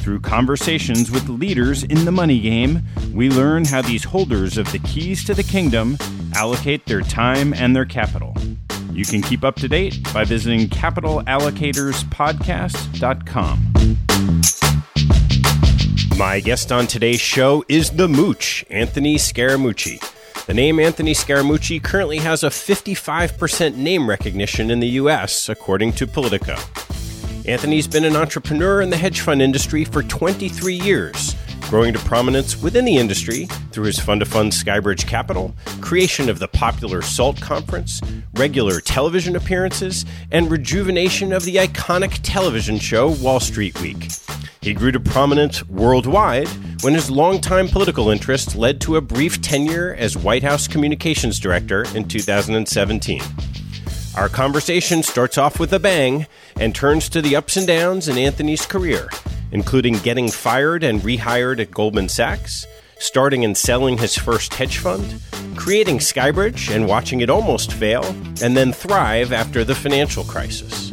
Through conversations with leaders in the money game, we learn how these holders of the keys to the kingdom allocate their time and their capital. You can keep up to date by visiting capitalallocatorspodcast.com. My guest on today's show is the Mooch, Anthony Scaramucci. The name Anthony Scaramucci currently has a 55% name recognition in the U.S., according to Politico. Anthony's been an entrepreneur in the hedge fund industry for 23 years, growing to prominence within the industry through his fund to fund Skybridge Capital, creation of the popular SALT conference, regular television appearances, and rejuvenation of the iconic television show Wall Street Week. He grew to prominence worldwide when his longtime political interest led to a brief tenure as White House Communications Director in 2017. Our conversation starts off with a bang and turns to the ups and downs in Anthony's career, including getting fired and rehired at Goldman Sachs, starting and selling his first hedge fund, creating Skybridge and watching it almost fail, and then thrive after the financial crisis.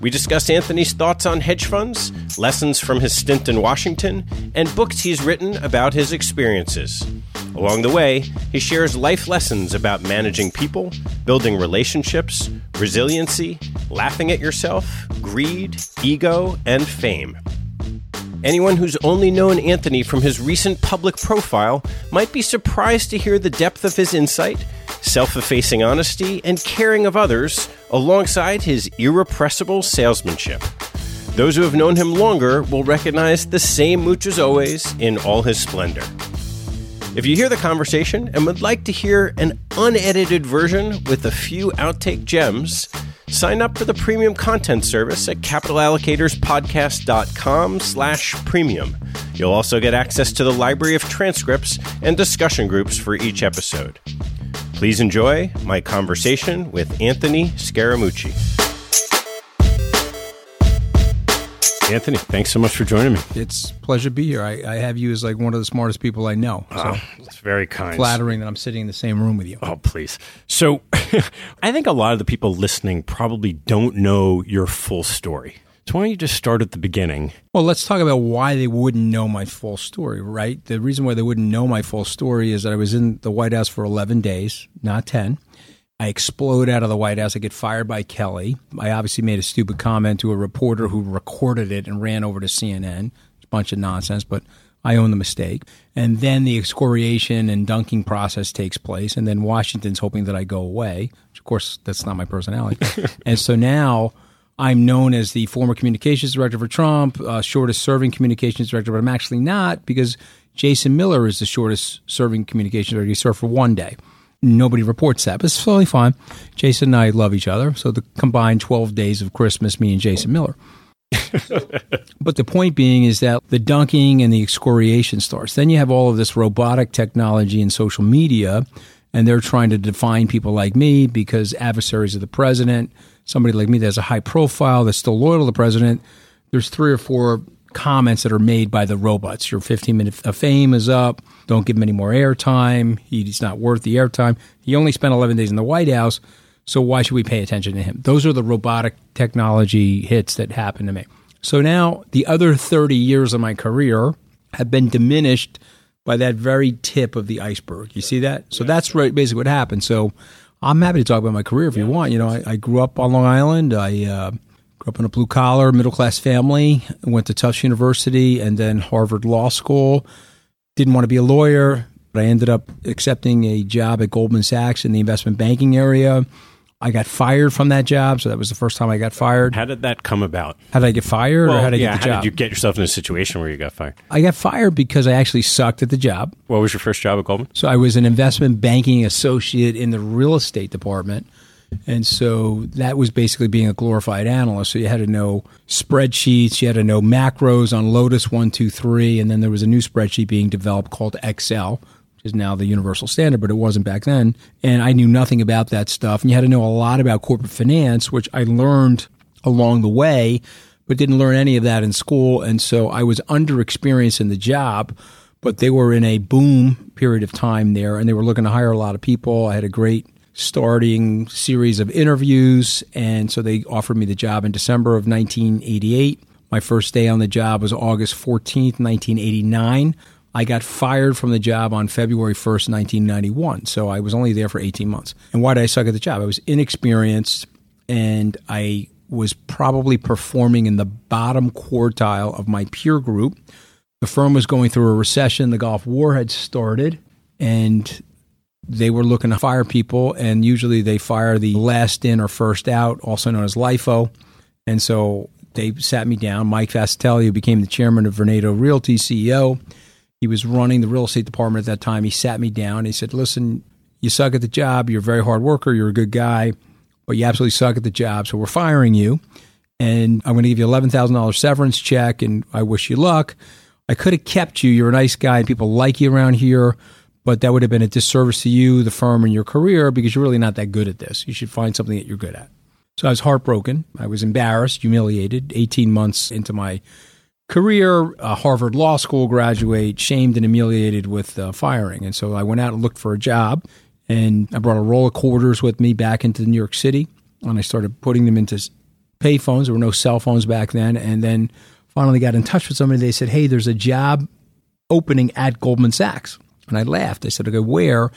We discuss Anthony's thoughts on hedge funds, lessons from his stint in Washington, and books he's written about his experiences. Along the way, he shares life lessons about managing people, building relationships, resiliency, laughing at yourself, greed, ego, and fame. Anyone who's only known Anthony from his recent public profile might be surprised to hear the depth of his insight, self effacing honesty, and caring of others alongside his irrepressible salesmanship. Those who have known him longer will recognize the same mooch as always in all his splendor. If you hear the conversation and would like to hear an unedited version with a few outtake gems, Sign up for the premium content service at capitalallocatorspodcast.com slash premium. You'll also get access to the library of transcripts and discussion groups for each episode. Please enjoy my conversation with Anthony Scaramucci. Anthony, thanks so much for joining me. It's a pleasure to be here. I, I have you as like one of the smartest people I know. So ah, oh, it's very kind. Flattering that I'm sitting in the same room with you. Oh, please. So I think a lot of the people listening probably don't know your full story. So why don't you just start at the beginning? Well, let's talk about why they wouldn't know my full story, right? The reason why they wouldn't know my full story is that I was in the White House for 11 days, not 10. I explode out of the White House. I get fired by Kelly. I obviously made a stupid comment to a reporter who recorded it and ran over to CNN. It's a bunch of nonsense, but I own the mistake. And then the excoriation and dunking process takes place. And then Washington's hoping that I go away, which, of course, that's not my personality. and so now I'm known as the former communications director for Trump, uh, shortest serving communications director, but I'm actually not because Jason Miller is the shortest serving communications director. He served for one day nobody reports that, but it's totally fine. Jason and I love each other. So the combined 12 days of Christmas, me and Jason Miller. but the point being is that the dunking and the excoriation starts. Then you have all of this robotic technology and social media, and they're trying to define people like me because adversaries of the president, somebody like me that has a high profile, that's still loyal to the president. There's three or four comments that are made by the robots. Your 15 minute of fame is up. Don't give him any more airtime. He's not worth the airtime. He only spent 11 days in the White House. So why should we pay attention to him? Those are the robotic technology hits that happen to me. So now the other 30 years of my career have been diminished by that very tip of the iceberg. You see that? So that's right, basically what happened. So I'm happy to talk about my career if you want. You know, I, I grew up on Long Island. I uh, Grew up in a blue collar, middle class family. Went to Tufts University and then Harvard Law School. Didn't want to be a lawyer, but I ended up accepting a job at Goldman Sachs in the investment banking area. I got fired from that job, so that was the first time I got fired. How did that come about? How did I get fired, well, or how did I yeah, get the how job? did you get yourself in a situation where you got fired? I got fired because I actually sucked at the job. What was your first job at Goldman? So I was an investment banking associate in the real estate department. And so that was basically being a glorified analyst. So you had to know spreadsheets, you had to know macros on Lotus 123, and then there was a new spreadsheet being developed called Excel, which is now the universal standard, but it wasn't back then. And I knew nothing about that stuff. And you had to know a lot about corporate finance, which I learned along the way, but didn't learn any of that in school. And so I was under experienced in the job but they were in a boom period of time there and they were looking to hire a lot of people. I had a great starting series of interviews. And so they offered me the job in December of 1988. My first day on the job was August 14th, 1989. I got fired from the job on February 1st, 1991. So I was only there for 18 months. And why did I suck at the job? I was inexperienced and I was probably performing in the bottom quartile of my peer group. The firm was going through a recession. The Gulf War had started. And they were looking to fire people, and usually they fire the last in or first out, also known as LIFO. And so they sat me down. Mike Fascitelli, who became the chairman of Vornado Realty, CEO, he was running the real estate department at that time. He sat me down. He said, Listen, you suck at the job. You're a very hard worker. You're a good guy, but you absolutely suck at the job. So we're firing you. And I'm going to give you $11,000 severance check, and I wish you luck. I could have kept you. You're a nice guy, and people like you around here but that would have been a disservice to you, the firm, and your career because you're really not that good at this. You should find something that you're good at. So I was heartbroken. I was embarrassed, humiliated. 18 months into my career, a Harvard Law School graduate, shamed and humiliated with uh, firing. And so I went out and looked for a job, and I brought a roll of quarters with me back into New York City, and I started putting them into payphones. There were no cell phones back then, and then finally got in touch with somebody. They said, "Hey, there's a job opening at Goldman Sachs." And I laughed. I said, okay, where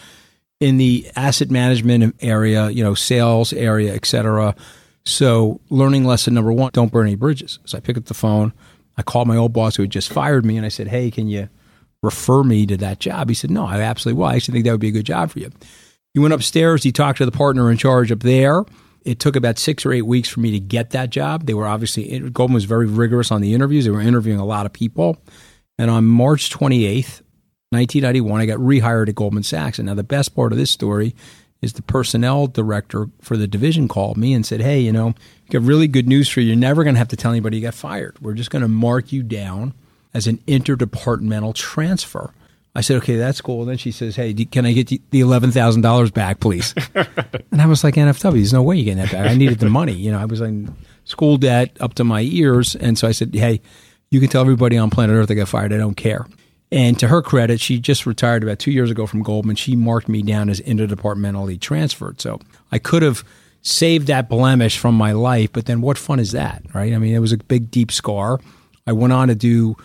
in the asset management area, you know, sales area, et cetera. So learning lesson number one, don't burn any bridges. So I picked up the phone. I called my old boss who had just fired me and I said, hey, can you refer me to that job? He said, no, I absolutely will. I actually think that would be a good job for you. He went upstairs. He talked to the partner in charge up there. It took about six or eight weeks for me to get that job. They were obviously, Goldman was very rigorous on the interviews. They were interviewing a lot of people. And on March 28th, 1991, I got rehired at Goldman Sachs. And now the best part of this story is the personnel director for the division called me and said, Hey, you know, I got really good news for you. You're never going to have to tell anybody you got fired. We're just going to mark you down as an interdepartmental transfer. I said, okay, that's cool. And then she says, hey, can I get the $11,000 back, please? and I was like, NFW, there's no way you're getting that back. I needed the money. You know, I was in school debt up to my ears. And so I said, hey, you can tell everybody on planet Earth I got fired. I don't care. And to her credit, she just retired about two years ago from Goldman. She marked me down as interdepartmentally transferred. So I could have saved that blemish from my life, but then what fun is that, right? I mean, it was a big, deep scar. I went on to do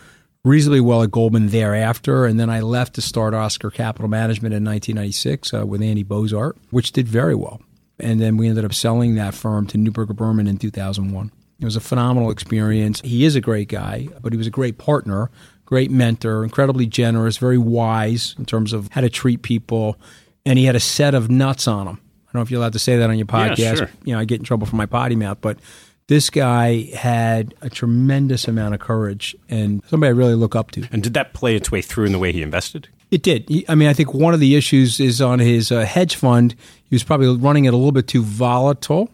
reasonably well at Goldman thereafter, and then I left to start Oscar Capital Management in 1996 uh, with Andy Boszhardt, which did very well. And then we ended up selling that firm to Neuberger Berman in 2001. It was a phenomenal experience. He is a great guy, but he was a great partner, great mentor, incredibly generous, very wise in terms of how to treat people, and he had a set of nuts on him. I don't know if you're allowed to say that on your podcast. Yeah, sure. You know, I get in trouble for my potty mouth, but this guy had a tremendous amount of courage and somebody I really look up to. And did that play its way through in the way he invested? It did. I mean, I think one of the issues is on his uh, hedge fund. He was probably running it a little bit too volatile.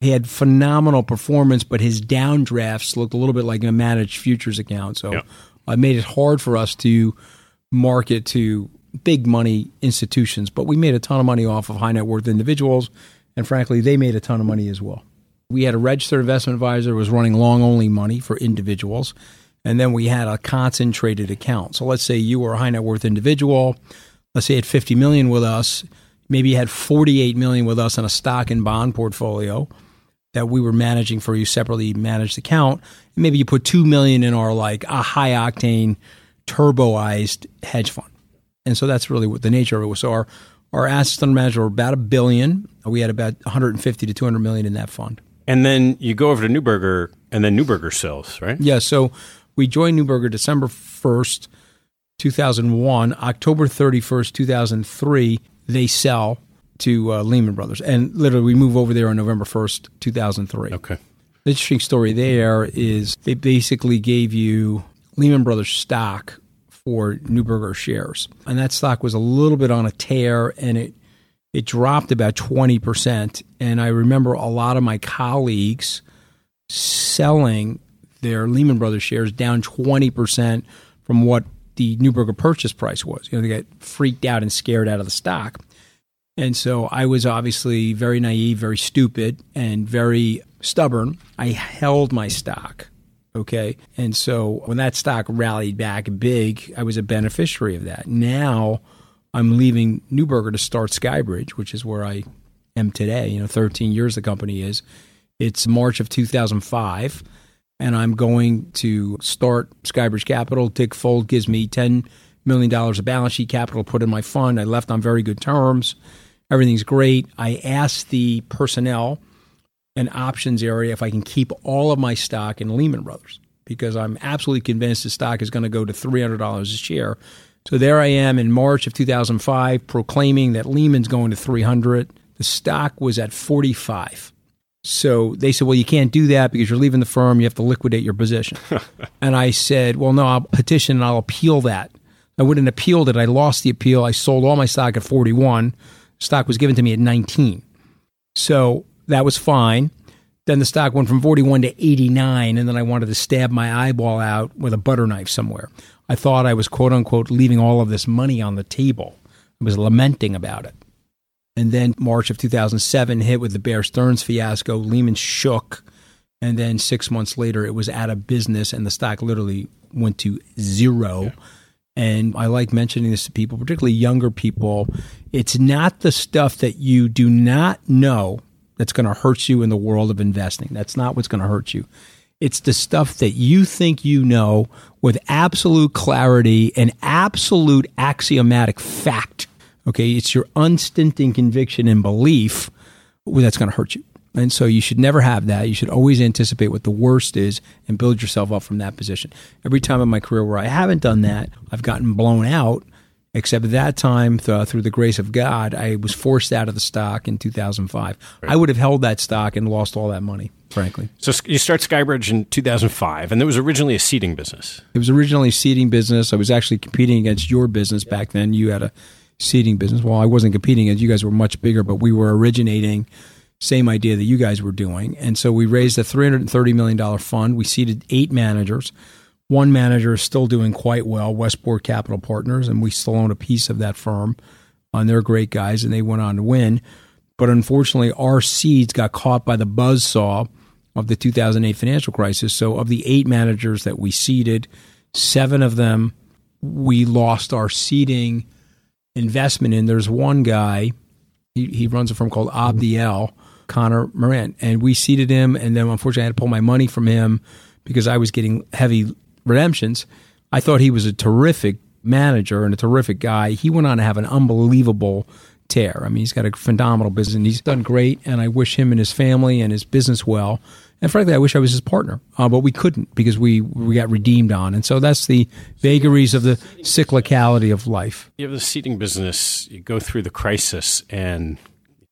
He had phenomenal performance, but his downdrafts looked a little bit like a managed futures account. So Yep. I made it hard for us to market to big money institutions, but we made a ton of money off of high net worth individuals. And frankly, they made a ton of money as well. We had a registered investment advisor who was running long only money for individuals. And then we had a concentrated account. So let's say you were a high net worth individual. Let's say you had 50 million with us. Maybe you had 48 million with us in a stock and bond portfolio that we were managing for you separately managed account. Maybe you put 2 million in our like a high octane turboized hedge fund. And so that's really what the nature of it was. So our, our assets under management were about a billion. We had about 150 to 200 million in that fund. And then you go over to Neuberger, and then Neuberger sells, right? Yeah, so we joined Neuberger December 1st, 2001. October 31st, 2003, they sell to uh, Lehman Brothers. And literally, we move over there on November 1st, 2003. Okay. The interesting story there is they basically gave you Lehman Brothers stock for Neuberger shares. And that stock was a little bit on a tear and it it dropped about 20%. And I remember a lot of my colleagues selling their Lehman Brothers shares down 20% from what the Neuberger purchase price was. You know, they got freaked out and scared out of the stock. And so I was obviously very naive, very stupid, and very stubborn. I held my stock. Okay. And so when that stock rallied back big, I was a beneficiary of that. Now I'm leaving Neuberger to start Skybridge, which is where I am today. You know, 13 years the company is. It's March of 2005, and I'm going to start Skybridge Capital. Dick Fuld gives me $10 million of balance sheet capital put in my fund. I left on very good terms. Everything's great. I asked the personnel and options area if I can keep all of my stock in Lehman Brothers because I'm absolutely convinced the stock is going to go to $300 a share. So there I am in March of 2005 proclaiming that Lehman's going to 300. The stock was at 45. So they said, well, you can't do that because you're leaving the firm. You have to liquidate your position. and I said, well, no, I'll petition and I'll appeal that. I wouldn't appealed it. I lost the appeal. I sold all my stock at 41. Stock was given to me at 19. So that was fine. Then the stock went from 41 to 89, and then I wanted to stab my eyeball out with a butter knife somewhere. I thought I was quote unquote leaving all of this money on the table. I was lamenting about it. And then March of 2007 hit with the Bear Stearns fiasco. Lehman shook. And then six months later, it was out of business, and the stock literally went to zero. And I like mentioning this to people, particularly younger people. It's not the stuff that you do not know that's going to hurt you in the world of investing. That's not what's going to hurt you. It's the stuff that you think you know with absolute clarity and absolute axiomatic fact. Okay, it's your unstinting conviction and belief that's going to hurt you. And so you should never have that. You should always anticipate what the worst is and build yourself up from that position. Every time in my career where I haven't done that, I've gotten blown out. Except that time, th- through the grace of God, I was forced out of the stock in 2005. I would have held that stock and lost all that money, frankly. So you start Skybridge in 2005, and it was originally a seeding business. It was originally a seeding business. I was actually competing against your business back then. You had a seeding business. Well, I wasn't competing as you guys were much bigger, but we were originating same idea that you guys were doing. And so we raised a $330 million fund. We seeded eight managers. One manager is still doing quite well, Westport Capital Partners, and we still own a piece of that firm. And they're great guys, and they went on to win. But unfortunately, our seeds got caught by the buzz saw of the 2008 financial crisis. So, of the eight managers that we seeded, seven of them we lost our seeding investment in. There's one guy, he, he runs a firm called Abdiel, Colin Moran, and we seeded him. And then unfortunately, I had to pull my money from him because I was getting heavy redemptions. I thought he was a terrific manager and a terrific guy. He went on to have an unbelievable tear. I mean, he's got a phenomenal business and he's done great. And I wish him and his family and his business well. And frankly, I wish I was his partner, uh, but we couldn't because we, we got redeemed on. And so that's the vagaries of the cyclicality of life. You have the seeding business, you go through the crisis and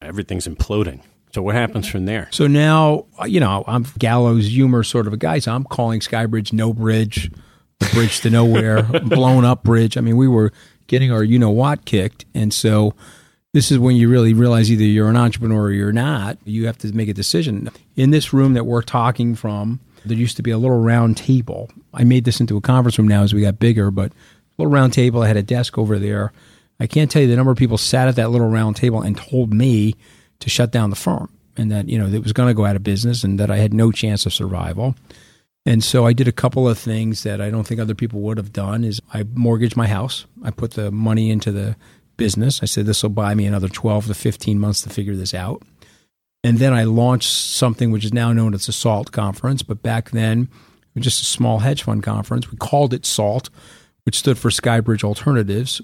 everything's imploding. So what happens from there? So now, you know, I'm gallows humor sort of a guy. So I'm calling Skybridge no bridge, the bridge to nowhere, blown up bridge. I mean, we were getting our you know what kicked. And so this is when you really realize either you're an entrepreneur or you're not. You have to make a decision. In this room that we're talking from, there used to be a little round table. I made this into a conference room now as we got bigger, but a little round table. I had a desk over there. I can't tell you the number of people sat at that little round table and told me to shut down the firm and that you know it was going to go out of business and that I had no chance of survival. And so I did a couple of things that I don't think other people would have done. Is I mortgaged my house. I put the money into the business. I said this will buy me another 12 to 15 months to figure this out. And then I launched something which is now known as the SALT conference, but back then it was just a small hedge fund conference. We called it SALT, which stood for Skybridge Alternatives.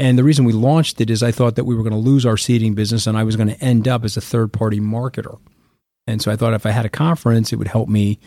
And the reason we launched it is I thought that we were going to lose our seeding business and I was going to end up as a third party marketer. And so I thought if I had a conference, it would help me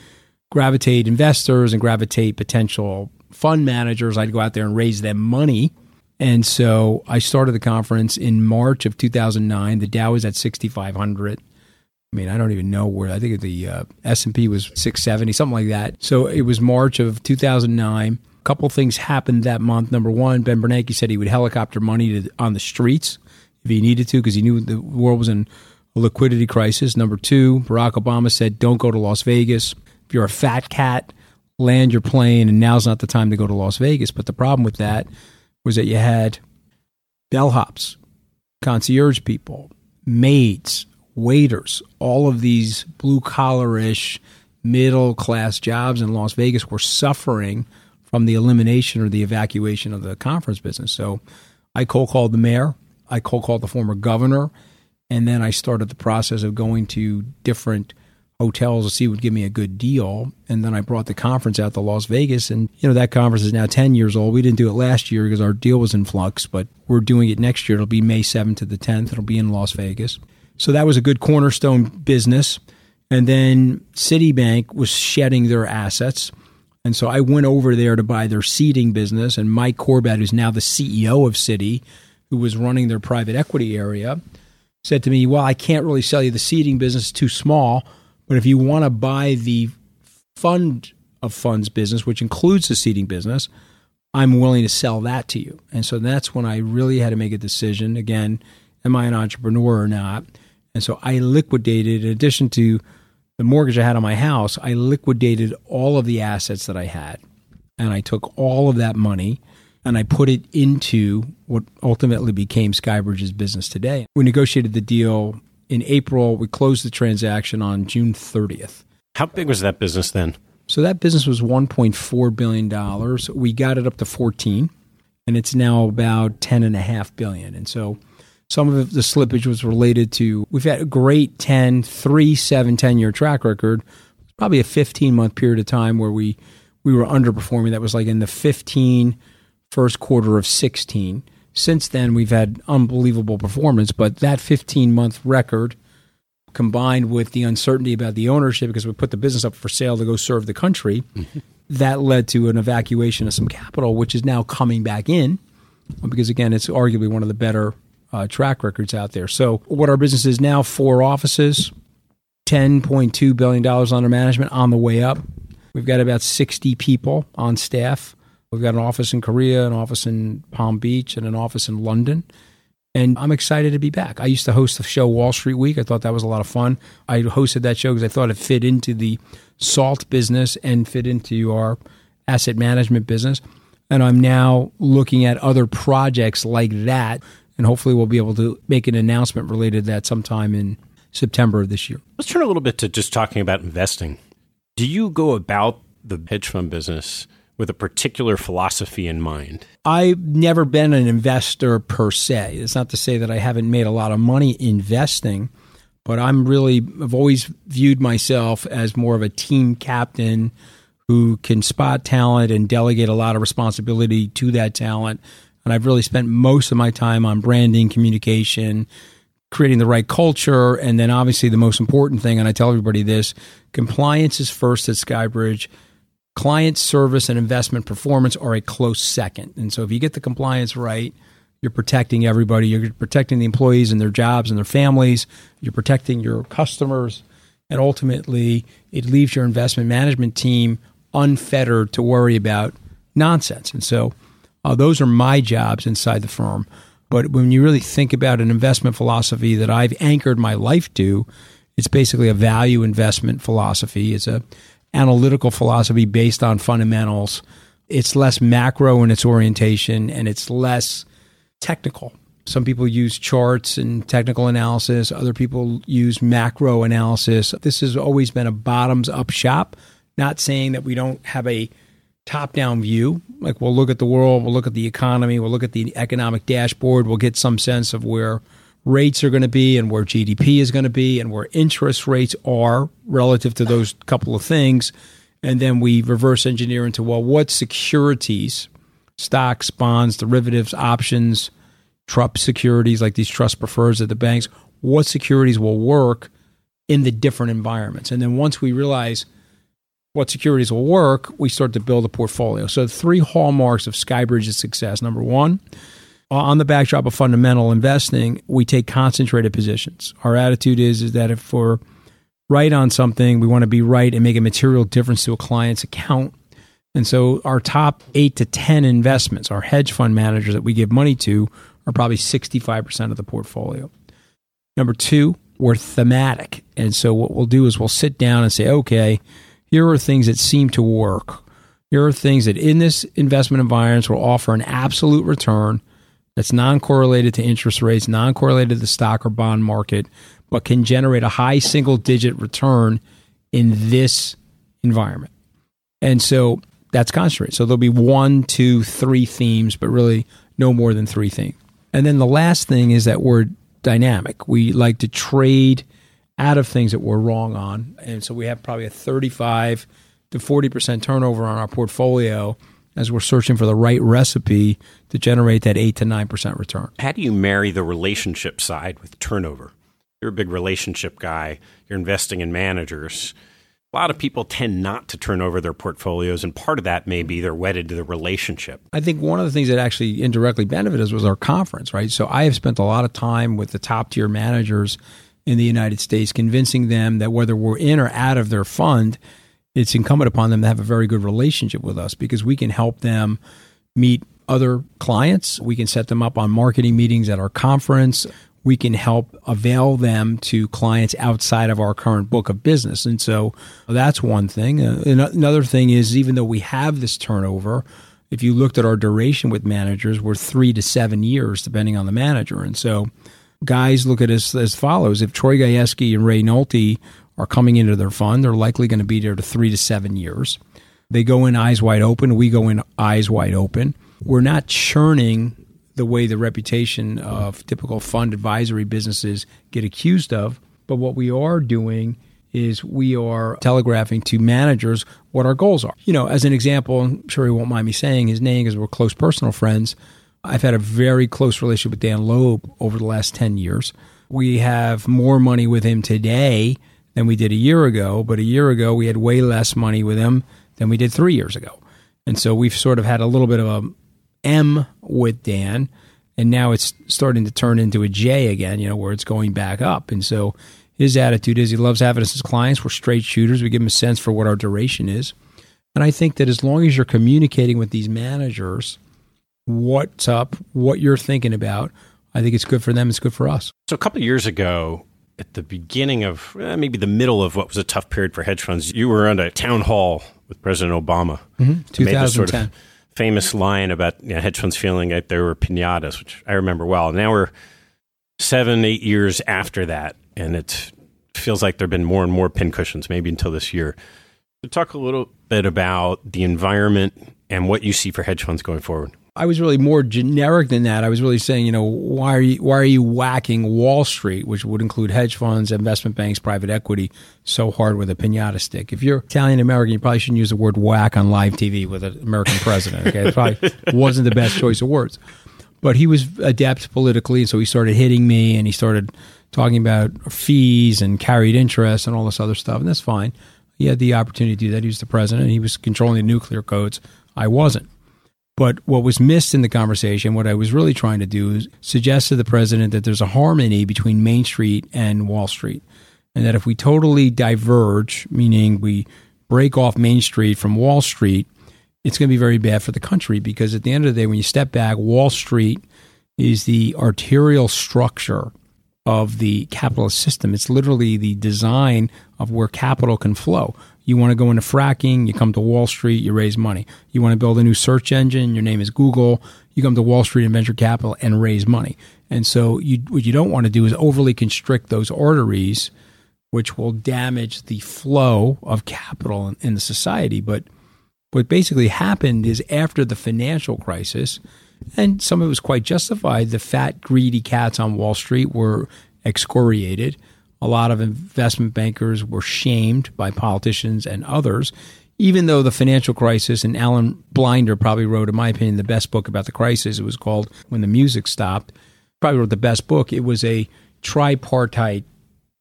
gravitate investors and gravitate potential fund managers. I'd go out there and raise them money. And so I started the conference in March of 2009. The Dow was at 6,500. I mean, I don't even know where. I think the uh, S&P was 670, something like that. So it was March of 2009 couple things happened that month. Number one, Ben Bernanke said he would helicopter money to, on the streets if he needed to because he knew the world was in a liquidity crisis. Number two, Barack Obama said, don't go to Las Vegas. If you're a fat cat, land your plane, and now's not the time to go to Las Vegas. But the problem with that was that you had bellhops, concierge people, maids, waiters, all of these blue collar ish middle class jobs in Las Vegas were suffering – from the elimination or the evacuation of the conference business. So I cold called the mayor, I cold called the former governor, and then I started the process of going to different hotels to see would give me a good deal. And then I brought the conference out to Las Vegas. And, you know, that conference is now 10 years old. We didn't do it last year because our deal was in flux, but we're doing it next year. It'll be May 7th to the 10th. It'll be in Las Vegas. So that was a good cornerstone business. And then Citibank was shedding their assets. And so I went over there to buy their seeding business. And Mike Corbat, who's now the CEO of Citi, who was running their private equity area, said to me, Well, I can't really sell you the seeding business, it's too small. But if you want to buy the fund of funds business, which includes the seating business, I'm willing to sell that to you. And so that's when I really had to make a decision. Again, am I an entrepreneur or not? And so I liquidated, in addition to the mortgage I had on my house, I liquidated all of the assets that I had. And I took all of that money and I put it into what ultimately became Skybridge's business today. We negotiated the deal in April. We closed the transaction on June 30th. How big was that business then? So that business was 1.4 billion dollars. We got it up to 14 and it's now about 10 and a half billion. And so some of the slippage was related to we've had a great 10, 3, 7, 10 year track record. Probably a 15 month period of time where we, we were underperforming. That was like in the 15 first quarter of 16. Since then, we've had unbelievable performance, but that 15 month record combined with the uncertainty about the ownership because we put the business up for sale to go serve the country, mm-hmm. that led to an evacuation of some capital, which is now coming back in because, again, it's arguably one of the better uh, track records out there. So, what our business is now four offices, $10.2 billion under management on the way up. We've got about 60 people on staff We've got an office in Korea, an office in Palm Beach, and an office in London. And I'm excited to be back. I used to host the show Wall Street Week. I thought that was a lot of fun. I hosted that show because I thought it fit into the salt business and fit into our asset management business. And I'm now looking at other projects like that. And hopefully, we'll be able to make an announcement related to that sometime in September of this year. Let's turn a little bit to just talking about investing. Do you go about the hedge fund business with a particular philosophy in mind? I've never been an investor per se. It's not to say that I haven't made a lot of money investing, but I'm really, I've always viewed myself as more of a team captain who can spot talent and delegate a lot of responsibility to that talent. And I've really spent most of my time on branding, communication, creating the right culture, and then obviously the most important thing, and I tell everybody this compliance is first at Skybridge client service and investment performance are a close second. And so if you get the compliance right, you're protecting everybody. You're protecting the employees and their jobs and their families. You're protecting your customers. And ultimately, it leaves your investment management team unfettered to worry about nonsense. And so uh, those are my jobs inside the firm. But when you really think about an investment philosophy that I've anchored my life to, it's basically a value investment philosophy. It's a analytical philosophy based on fundamentals. It's less macro in its orientation and it's less technical. Some people use charts and technical analysis, other people use macro analysis. This has always been a bottoms up shop, not saying that we don't have a top down view. Like we'll look at the world, we'll look at the economy, we'll look at the economic dashboard, we'll get some sense of where rates are going to be and where GDP is going to be and where interest rates are relative to those couple of things. And then we reverse engineer into, well, what securities, stocks, bonds, derivatives, options, trust securities like these trust prefers at the banks, what securities will work in the different environments. And then once we realize what securities will work, we start to build a portfolio. So, three hallmarks of Skybridge's success. Number one, uh, on the backdrop of fundamental investing, we take concentrated positions. Our attitude is, is that if we're right on something, we want to be right and make a material difference to a client's account. And so our top eight to 10 investments, our hedge fund managers that we give money to, are probably 65% of the portfolio. Number two, we're thematic. And so what we'll do is we'll sit down and say, okay, here are things that seem to work. Here are things that in this investment environment will offer an absolute return that's non correlated to interest rates, non correlated to the stock or bond market, but can generate a high single digit return in this environment. And so that's concentrated. So there'll be one, two, three themes, but really no more than three themes. And then the last thing is that we're dynamic. We like to trade out of things that we're wrong on. And so we have probably a 35 to 40% turnover on our portfolio as we're searching for the right recipe to generate that 8 to 9% return. How do you marry the relationship side with turnover? You're a big relationship guy, you're investing in managers. A lot of people tend not to turn over their portfolios, and part of that may be they're wedded to the relationship. I think one of the things that actually indirectly benefited us was our conference, right? So I have spent a lot of time with the top tier managers in the United States, convincing them that whether we're in or out of their fund, it's incumbent upon them to have a very good relationship with us because we can help them meet other clients. We can set them up on marketing meetings at our conference. We can help avail them to clients outside of our current book of business. And so that's one thing. Uh, another thing is, even though we have this turnover, if you looked at our duration with managers, we're three to seven years, depending on the manager. And so guys look at us as follows. If Troy Gayeski and Ray Nolte are coming into their fund. They're likely going to be there to three to seven years. They go in eyes wide open. We go in eyes wide open. We're not churning the way the reputation of typical fund advisory businesses get accused of. But what we are doing is we are telegraphing to managers what our goals are. You know, as an example, I'm sure he won't mind me saying his name because we're close personal friends. I've had a very close relationship with Dan Loeb over the last 10 years. We have more money with him today than we did a year ago. But a year ago, we had way less money with him than we did three years ago. And so we've sort of had a little bit of a M with Dan, and now it's starting to turn into a J again, you know, where it's going back up. And so his attitude is he loves having us as clients. We're straight shooters. We give him a sense for what our duration is. And I think that as long as you're communicating with these managers, what's up, what you're thinking about, I think it's good for them. It's good for us. So a couple of years ago, at the beginning of eh, maybe the middle of what was a tough period for hedge funds, you were on a town hall with President Obama. Mm-hmm. 2010. Sort of famous line about you know, hedge funds feeling like they were pinatas, which I remember well. Now we're seven, eight years after that, and it feels like there have been more and more pincushions, maybe until this year. So talk a little bit about the environment and what you see for hedge funds going forward. I was really more generic than that. I was really saying, you know, why are you why are you whacking Wall Street, which would include hedge funds, investment banks, private equity, so hard with a pinata stick? If you're Italian American, you probably shouldn't use the word whack on live TV with an American president. Okay, it probably wasn't the best choice of words. But he was adept politically, and so he started hitting me, and he started talking about fees and carried interest and all this other stuff, and that's fine. He had the opportunity to do that. He was the president. And he was controlling the nuclear codes. I wasn't. But what was missed in the conversation, what I was really trying to do is suggest to the president that there's a harmony between Main Street and Wall Street. And that if we totally diverge, meaning we break off Main Street from Wall Street, it's going to be very bad for the country because at the end of the day, when you step back, Wall Street is the arterial structure of the capitalist system. It's literally the design of where capital can flow. You want to go into fracking, you come to Wall Street, you raise money. You want to build a new search engine, your name is Google, you come to Wall Street and venture capital and raise money. And so you, what you don't want to do is overly constrict those arteries, which will damage the flow of capital in, in the society. But what basically happened is after the financial crisis, and some of it was quite justified, the fat, greedy cats on Wall Street were excoriated a lot of investment bankers were shamed by politicians and others, even though the financial crisis, and Alan Blinder probably wrote, in my opinion, the best book about the crisis. It was called When the Music Stopped. Probably wrote the best book. It was a tripartite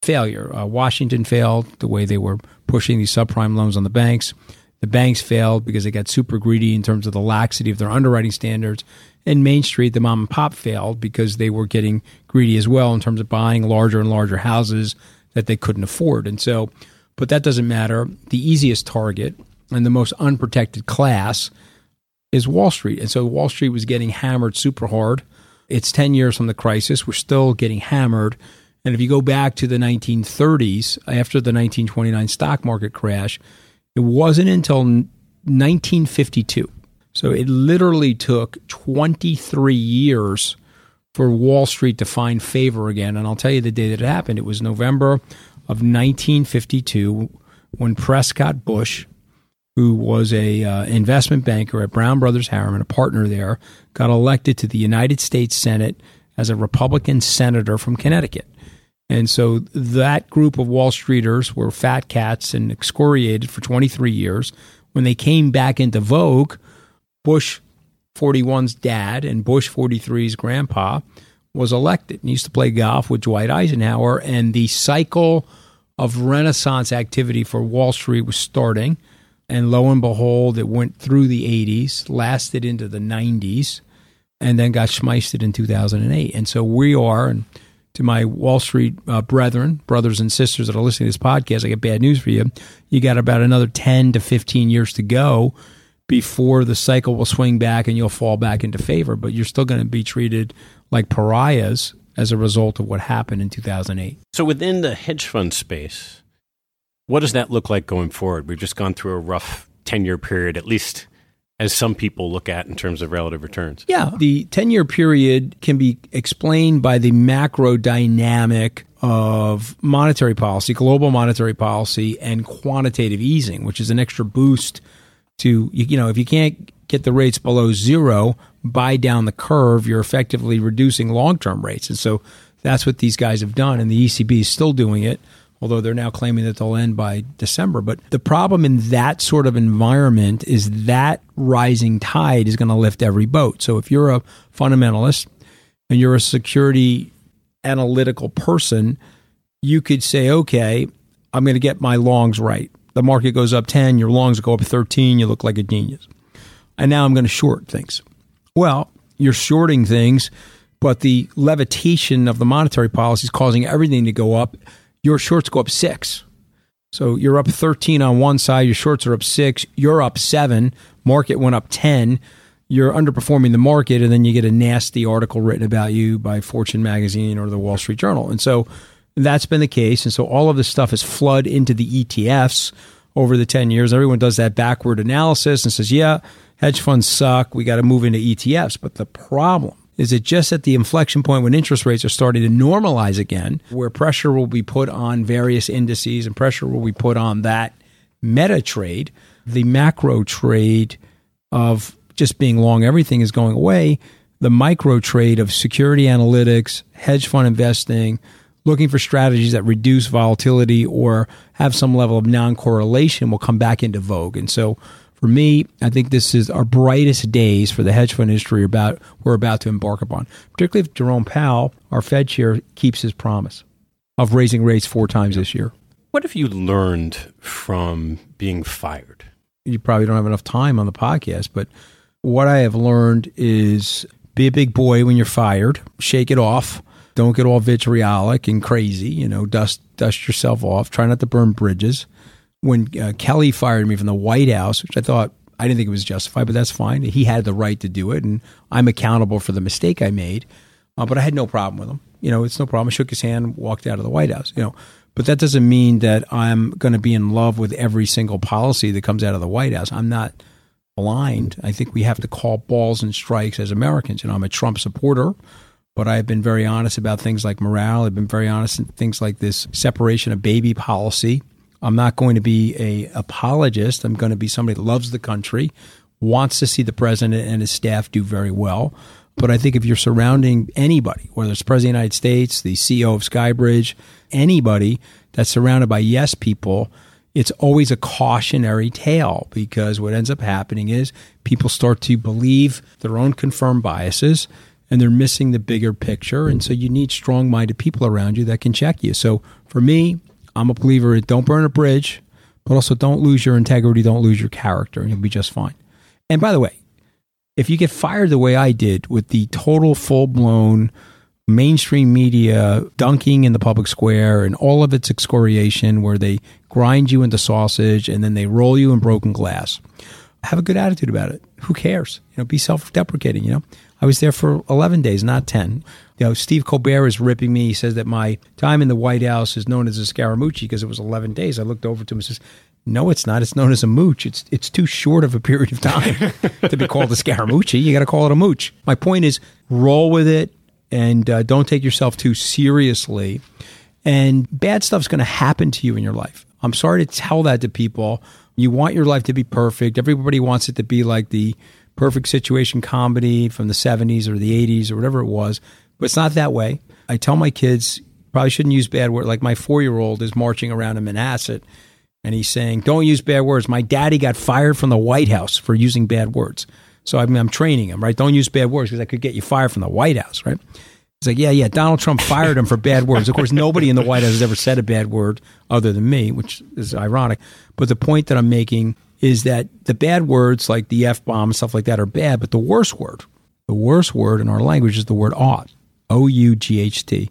failure. Uh, Washington failed the way they were pushing these subprime loans on the banks. The banks failed because they got super greedy in terms of the laxity of their underwriting standards. And Main Street, the mom and pop failed because they were getting greedy as well in terms of buying larger and larger houses that they couldn't afford. And so, but that doesn't matter. The easiest target and the most unprotected class is Wall Street. And so Wall Street was getting hammered super hard. It's 10 years from the crisis. We're still getting hammered. And if you go back to the 1930s, after the 1929 stock market crash, it wasn't until 1952 so it literally took 23 years for Wall Street to find favor again. And I'll tell you the day that it happened. It was November of 1952 when Prescott Bush, who was a uh, investment banker at Brown Brothers Harriman, a partner there, got elected to the United States Senate as a Republican senator from Connecticut. And so that group of Wall Streeters were fat cats and excoriated for 23 years. When they came back into vogue, Bush 41's dad and Bush 43's grandpa was elected and used to play golf with Dwight Eisenhower. And the cycle of Renaissance activity for Wall Street was starting. And lo and behold, it went through the 80s, lasted into the 90s, and then got schmeisted in 2008. And so we are, and to my Wall Street uh, brethren, brothers and sisters that are listening to this podcast, I got bad news for you. You got about another 10 to 15 years to go before the cycle will swing back and you'll fall back into favor, but you're still going to be treated like pariahs as a result of what happened in 2008. So within the hedge fund space, what does that look like going forward? We've just gone through a rough 10 year period, at least as some people look at in terms of relative returns. Yeah, the 10 year period can be explained by the macro dynamic of monetary policy, global monetary policy, and quantitative easing, which is an extra boost to you know if you can't get the rates below zero, buy down the curve, you're effectively reducing long term rates, and so that's what these guys have done, and the ECB is still doing it. Although they're now claiming that they'll end by December. But the problem in that sort of environment is that rising tide is going to lift every boat. So if you're a fundamentalist and you're a security analytical person, you could say, okay, I'm going to get my longs right the market goes up 10, your longs go up 13, you look like a genius. And now I'm going to short things. Well, you're shorting things, but the levitation of the monetary policy is causing everything to go up. Your shorts go up six. So you're up 13 on one side, your shorts are up six, you're up seven, market went up 10. You're underperforming the market, and then you get a nasty article written about you by Fortune magazine or the Wall Street Journal. And so that's been the case. And so all of this stuff has flooded into the ETFs over the 10 years. Everyone does that backward analysis and says, yeah, hedge funds suck. We got to move into ETFs. But the problem is it just at the inflection point when interest rates are starting to normalize again, where pressure will be put on various indices and pressure will be put on that meta trade, the macro trade of just being long everything is going away. The micro trade of security analytics, hedge fund investing, looking for strategies that reduce volatility or have some level of non correlation will come back into vogue. And so for me, I think this is our brightest days for the hedge fund industry about we're about to embark upon. Particularly if Jerome Powell, our Fed chair, keeps his promise of raising rates four times this year. What have you learned from being fired? You probably don't have enough time on the podcast, but what I have learned is be a big boy when you're fired, shake it off don't get all vitriolic and crazy. You know, dust dust yourself off. Try not to burn bridges. When uh, Kelly fired me from the White House, which I thought I didn't think it was justified, but that's fine. He had the right to do it, and I'm accountable for the mistake I made. Uh, but I had no problem with him. You know, it's no problem. I shook his hand, walked out of the White House. You know, but that doesn't mean that I'm going to be in love with every single policy that comes out of the White House. I'm not blind. I think we have to call balls and strikes as Americans. You know, I'm a Trump supporter but I've been very honest about things like morale. I've been very honest in things like this separation of baby policy. I'm not going to be a apologist. I'm going to be somebody that loves the country, wants to see the president and his staff do very well. But I think if you're surrounding anybody, whether it's President of the United States, the CEO of Skybridge, anybody that's surrounded by yes people, it's always a cautionary tale because what ends up happening is people start to believe their own confirmed biases and they're missing the bigger picture. And so you need strong minded people around you that can check you. So for me, I'm a believer in don't burn a bridge, but also don't lose your integrity, don't lose your character, and you'll be just fine. And by the way, if you get fired the way I did with the total full blown mainstream media dunking in the public square and all of its excoriation where they grind you into sausage and then they roll you in broken glass have a good attitude about it who cares you know be self-deprecating you know I was there for 11 days, not 10. You know, Steve Colbert is ripping me. He says that my time in the White House is known as a Scaramucci because it was 11 days. I looked over to him and says, no, it's not. It's known as a mooch. It's it's too short of a period of time to be called a Scaramucci. You got to call it a mooch. My point is, roll with it and uh, don't take yourself too seriously. And bad stuff's going to happen to you in your life. I'm sorry to tell that to people. You want your life to be perfect. Everybody wants it to be like the perfect situation comedy from the 70s or the 80s or whatever it was, but it's not that way. I tell my kids, probably shouldn't use bad words. Like my four year old is marching around in Manhasset and he's saying, don't use bad words. My daddy got fired from the White House for using bad words. So I mean, I'm training him, right? Don't use bad words because I could get you fired from the White House, right? He's like, yeah, yeah, Donald Trump fired him for bad words. Of course, nobody in the White House has ever said a bad word other than me, which is ironic. But the point that I'm making is that the bad words like the F bomb and stuff like that are bad, but the worst word, the worst word in our language is the word ought. O U G H T.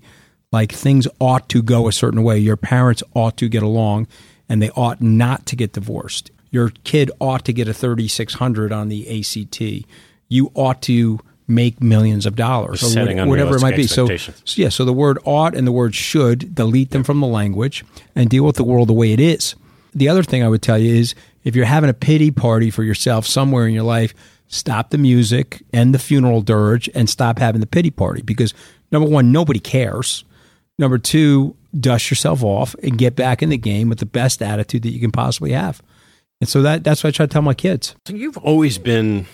Like things ought to go a certain way. Your parents ought to get along and they ought not to get divorced. Your kid ought to get a 3600 on the ACT. You ought to make millions of dollars or whatever it might be. So, so, yeah, so the word ought and the word should delete them from the language and deal with the world the way it is. The other thing I would tell you is if you're having a pity party for yourself somewhere in your life, stop the music and the funeral dirge and stop having the pity party because number one, nobody cares. Number two, dust yourself off and get back in the game with the best attitude that you can possibly have. And so that that's what I try to tell my kids. So you've always been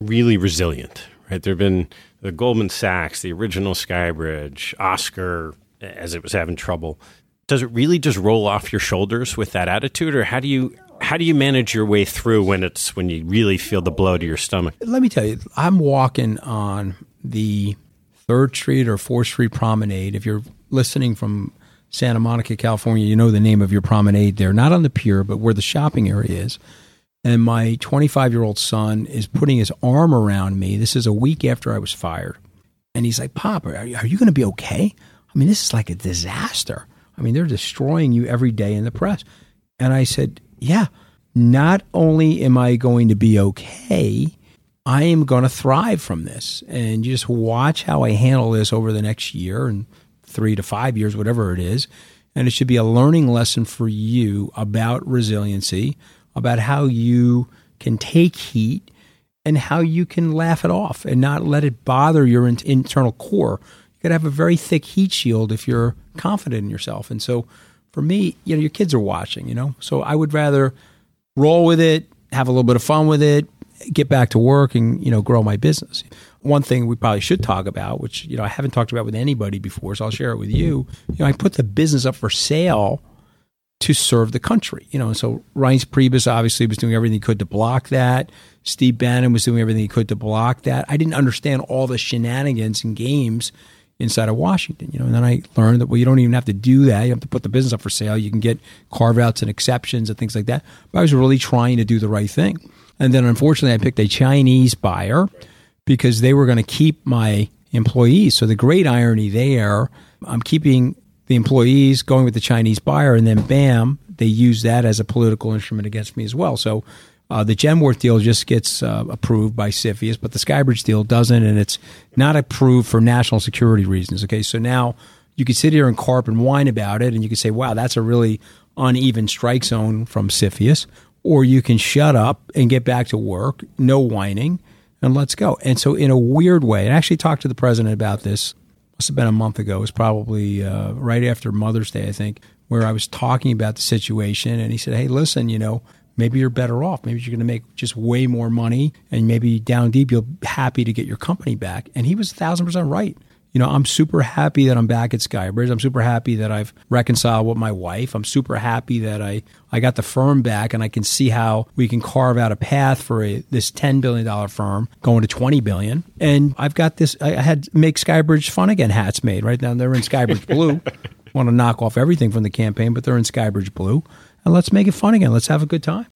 really resilient, right? There have been the Goldman Sachs, the original Skybridge, Oscar, as it was having trouble. Does it really just roll off your shoulders with that attitude, or how do you how do you manage your way through when it's when you really feel the blow to your stomach? Let me tell you, I'm walking on the Third Street or Fourth Street Promenade. If you're listening from Santa Monica, California, you know the name of your promenade there, not on the pier, but where the shopping area is. And my 25 year old son is putting his arm around me. This is a week after I was fired. And he's like, Pop, are you, you going to be okay? I mean, this is like a disaster. I mean, they're destroying you every day in the press. And I said, Yeah, not only am I going to be okay, I am going to thrive from this. And just watch how I handle this over the next year and three to five years, whatever it is. And it should be a learning lesson for you about resiliency, about how you can take heat and how you can laugh it off and not let it bother your in- internal core. You got to have a very thick heat shield if you're confident in yourself. And so for me, you know, your kids are watching, you know, so I would rather roll with it, have a little bit of fun with it, get back to work and, you know, grow my business. One thing we probably should talk about, which, you know, I haven't talked about with anybody before, so I'll share it with you. You know, I put the business up for sale to serve the country. You know, so Reince Priebus obviously was doing everything he could to block that. Steve Bannon was doing everything he could to block that. I didn't understand all the shenanigans and games inside of Washington. You know, and then I learned that well, you don't even have to do that. You have to put the business up for sale. You can get carve outs and exceptions and things like that. But I was really trying to do the right thing. And then unfortunately, I picked a Chinese buyer because they were going to keep my employees. So the great irony there, I'm keeping the employees going with the Chinese buyer, and then bam, they use that as a political instrument against me as well. So uh, the Genworth deal just gets uh, approved by CFIUS, but the Skybridge deal doesn't, and it's not approved for national security reasons. Okay, so now you can sit here and carp and whine about it, and you can say, "Wow, that's a really uneven strike zone from CFIUS," or you can shut up and get back to work, no whining, and let's go. And so, in a weird way, and I actually talked to the president about this must have been a month ago. It was probably uh, right after Mother's Day, I think, where I was talking about the situation. And he said, Hey, listen, you know, maybe you're better off. Maybe you're going to make just way more money. And maybe down deep, you'll be happy to get your company back. And he was a thousand percent right you know, I'm super happy that I'm back at Skybridge. I'm super happy that I've reconciled with my wife. I'm super happy that I, I got the firm back and I can see how we can carve out a path for a, this $10 billion firm going to 20 billion. And I've got this, I had make Skybridge fun again hats made right now. They're in Skybridge blue. Want to knock off everything from the campaign, but they're in Skybridge blue. And let's make it fun again. Let's have a good time.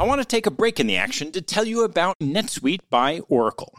I want to take a break in the action to tell you about NetSuite by Oracle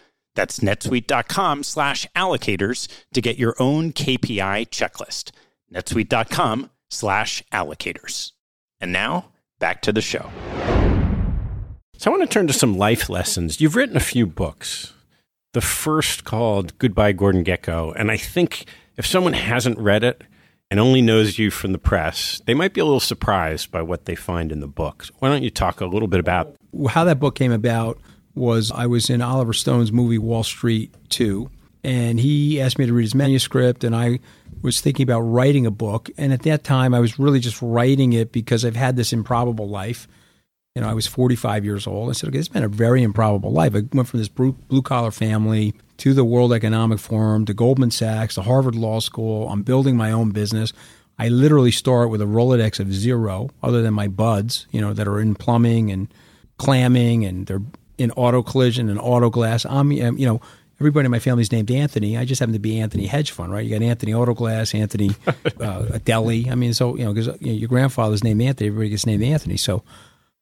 That's netsuite.com slash allocators to get your own KPI checklist. netsuite.com slash allocators. And now, back to the show. So I want to turn to some life lessons. You've written a few books. The first called Goodbye Gordon Gekko. And I think if someone hasn't read it and only knows you from the press, they might be a little surprised by what they find in the book. Why don't you talk a little bit about how that book came about? Was I was in Oliver Stone's movie Wall Street 2, and he asked me to read his manuscript, and I was thinking about writing a book. And at that time, I was really just writing it because I've had this improbable life. You know, I was 45 years old. I said, okay, it's been a very improbable life. I went from this blue collar family to the World Economic Forum to Goldman Sachs to Harvard Law School. I'm building my own business. I literally start with a Rolodex of zero, other than my buds, you know, that are in plumbing and clamming and they're in auto collision and auto glass. I'm, you know, everybody in my family is named Anthony. I just happen to be Anthony Hedge Fund, right? You got Anthony Auto Glass, Anthony uh, Deli. I mean, so you know, because you know, your grandfather's named Anthony, everybody gets named Anthony. So